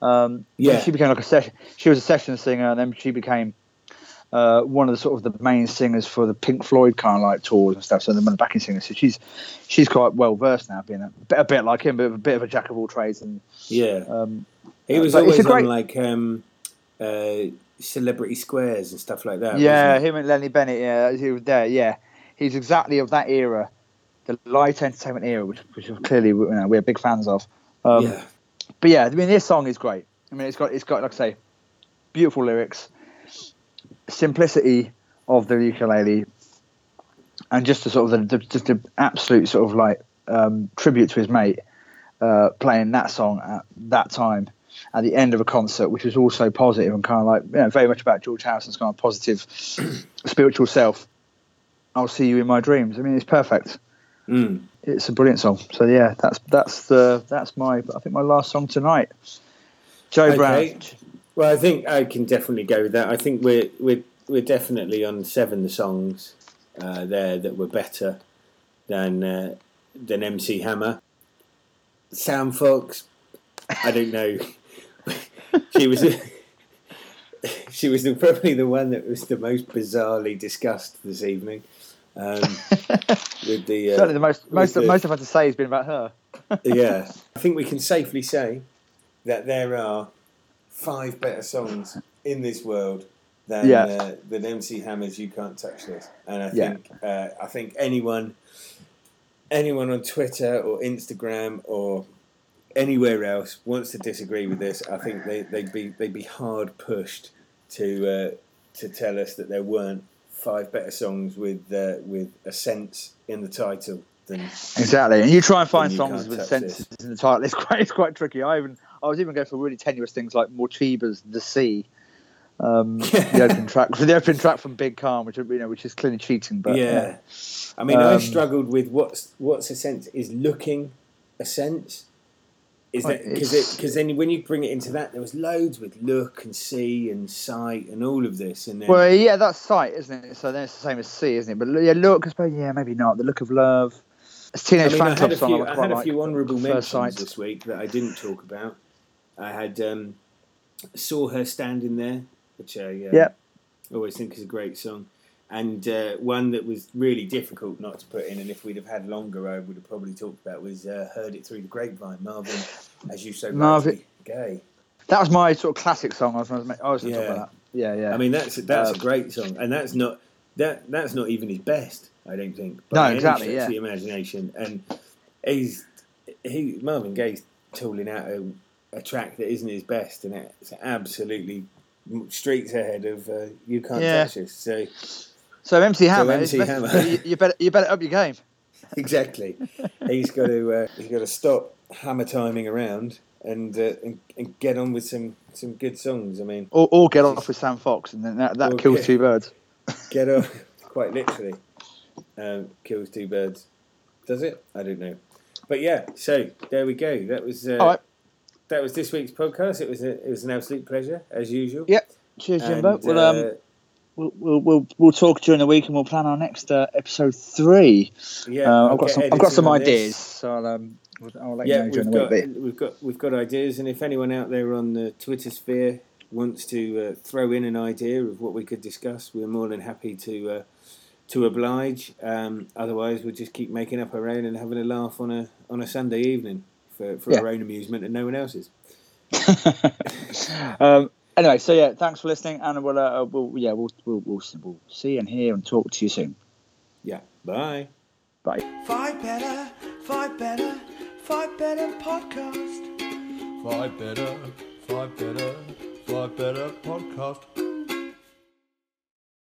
Um, Yeah. she became like a session. She was a session singer, and then she became uh, one of the sort of the main singers for the Pink Floyd kind of like tours and stuff. So the backing singer. So she's she's quite well versed now, being a bit, a bit like him, but a bit of a jack of all trades. And Yeah. um, he was always great- on like um, uh, celebrity squares and stuff like that. Yeah, him and Lenny Bennett. Yeah, he was there. Yeah, he's exactly of that era, the light entertainment era, which, which clearly you know, we're big fans of. Um, yeah. But yeah, I mean, this song is great. I mean, it's got it's got like I say, beautiful lyrics, simplicity of the ukulele, and just a sort of the, the just the absolute sort of like um, tribute to his mate uh, playing that song at that time at the end of a concert, which was also positive and kind of like you know, very much about George Harrison's kind of positive spiritual self. I'll see you in my dreams. I mean, it's perfect. Mm. It's a brilliant song. So yeah, that's that's the that's my I think my last song tonight. Joe Okay. Brown. Well, I think I can definitely go with that. I think we're we're we're definitely on seven songs uh, there that were better than uh, than MC Hammer. Sam Fox, I don't know. she was she was the, probably the one that was the most bizarrely discussed this evening. Um, with the uh, Certainly the most most the- most I've had to say has been about her. yeah, I think we can safely say that there are five better songs in this world than Yeah. uh, than MC Hammer's "You Can't Touch This," and I Yeah. think uh, I think anyone anyone on Twitter or Instagram or anywhere else wants to disagree with this, I think they, they'd be they'd be hard pushed to uh, to tell us that there weren't five better songs with uh, with a sense in the title than Exactly, and you try and find songs with senses in the title. It's quite it's quite tricky. I even I was even going for really tenuous things like Morcheeba's "The Sea," um, the open track for the open track from Big Calm, which you know which is clearly cheating. But yeah. I mean, I Um, struggled with what's what's a sense is looking a sense. Is that because because then when you bring it into that, there was loads with look and see and sight and all of this, and then Well, yeah, that's sight, isn't it? So then it's the same as see, isn't it? But yeah, look, I suppose, yeah, maybe not. The look of love. It's Teenage I mean, Fan I Club a song. few, I I had a like. few honourable mentions Sight. this week that I didn't talk about. I had um, saw her standing there, which I uh, Yep. always think is a great song, and uh, one that was really difficult not to put in. And if we'd have had longer, I would have probably talked about was uh, "Heard It Through the Grapevine." Marvin, as you so Marvin- Gaye. That was my sort of classic song. I was, I was going to talk Yeah. about that. Yeah, yeah. I mean, that's that's Uh, a great song, and that's not that that's not even his best. I don't think. No, by any exactly, yeah. the imagination, and he's he Marvin Gaye's tooling out a, a track that isn't his best, and it's absolutely streets ahead of uh, "You Can't Yeah. Touch This." So so MC Hammer, MC it's Hammer. best- you, better you better up your game. exactly, he's got to uh, he's got to stop hammer timing around and, uh, and and get on with some some good songs. I mean, Or, or get off with Sam Fox, and then that, that kills get- two birds. get on quite literally um, kills two birds does it i don't know but yeah so there we go that was uh, All right. That was this week's podcast it was a, it was an absolute pleasure as usual Yep. Cheers, And, Jimbo. Well, uh, um, we'll, we'll we'll we'll talk during the week, and we'll plan our next uh, episode three. yeah uh, I've got some I've got some on this. ideas, so I'll um I'll- let yeah you know during we've the got week. we've got we've got ideas and if anyone out there on the twitter sphere wants to uh, throw in an idea of what we could discuss we're more than happy to uh, to oblige um, otherwise we'll just keep making up our own and having a laugh on a on a sunday evening for, for Yeah. our own amusement and no one else's um, anyway, so yeah, thanks for listening, and we'll, uh, we'll yeah, we'll, we'll we'll we'll see and hear and talk to you soon. yeah bye Bye. Fight better, fight better, fight better podcast. Fight better, fight better, fight better podcast.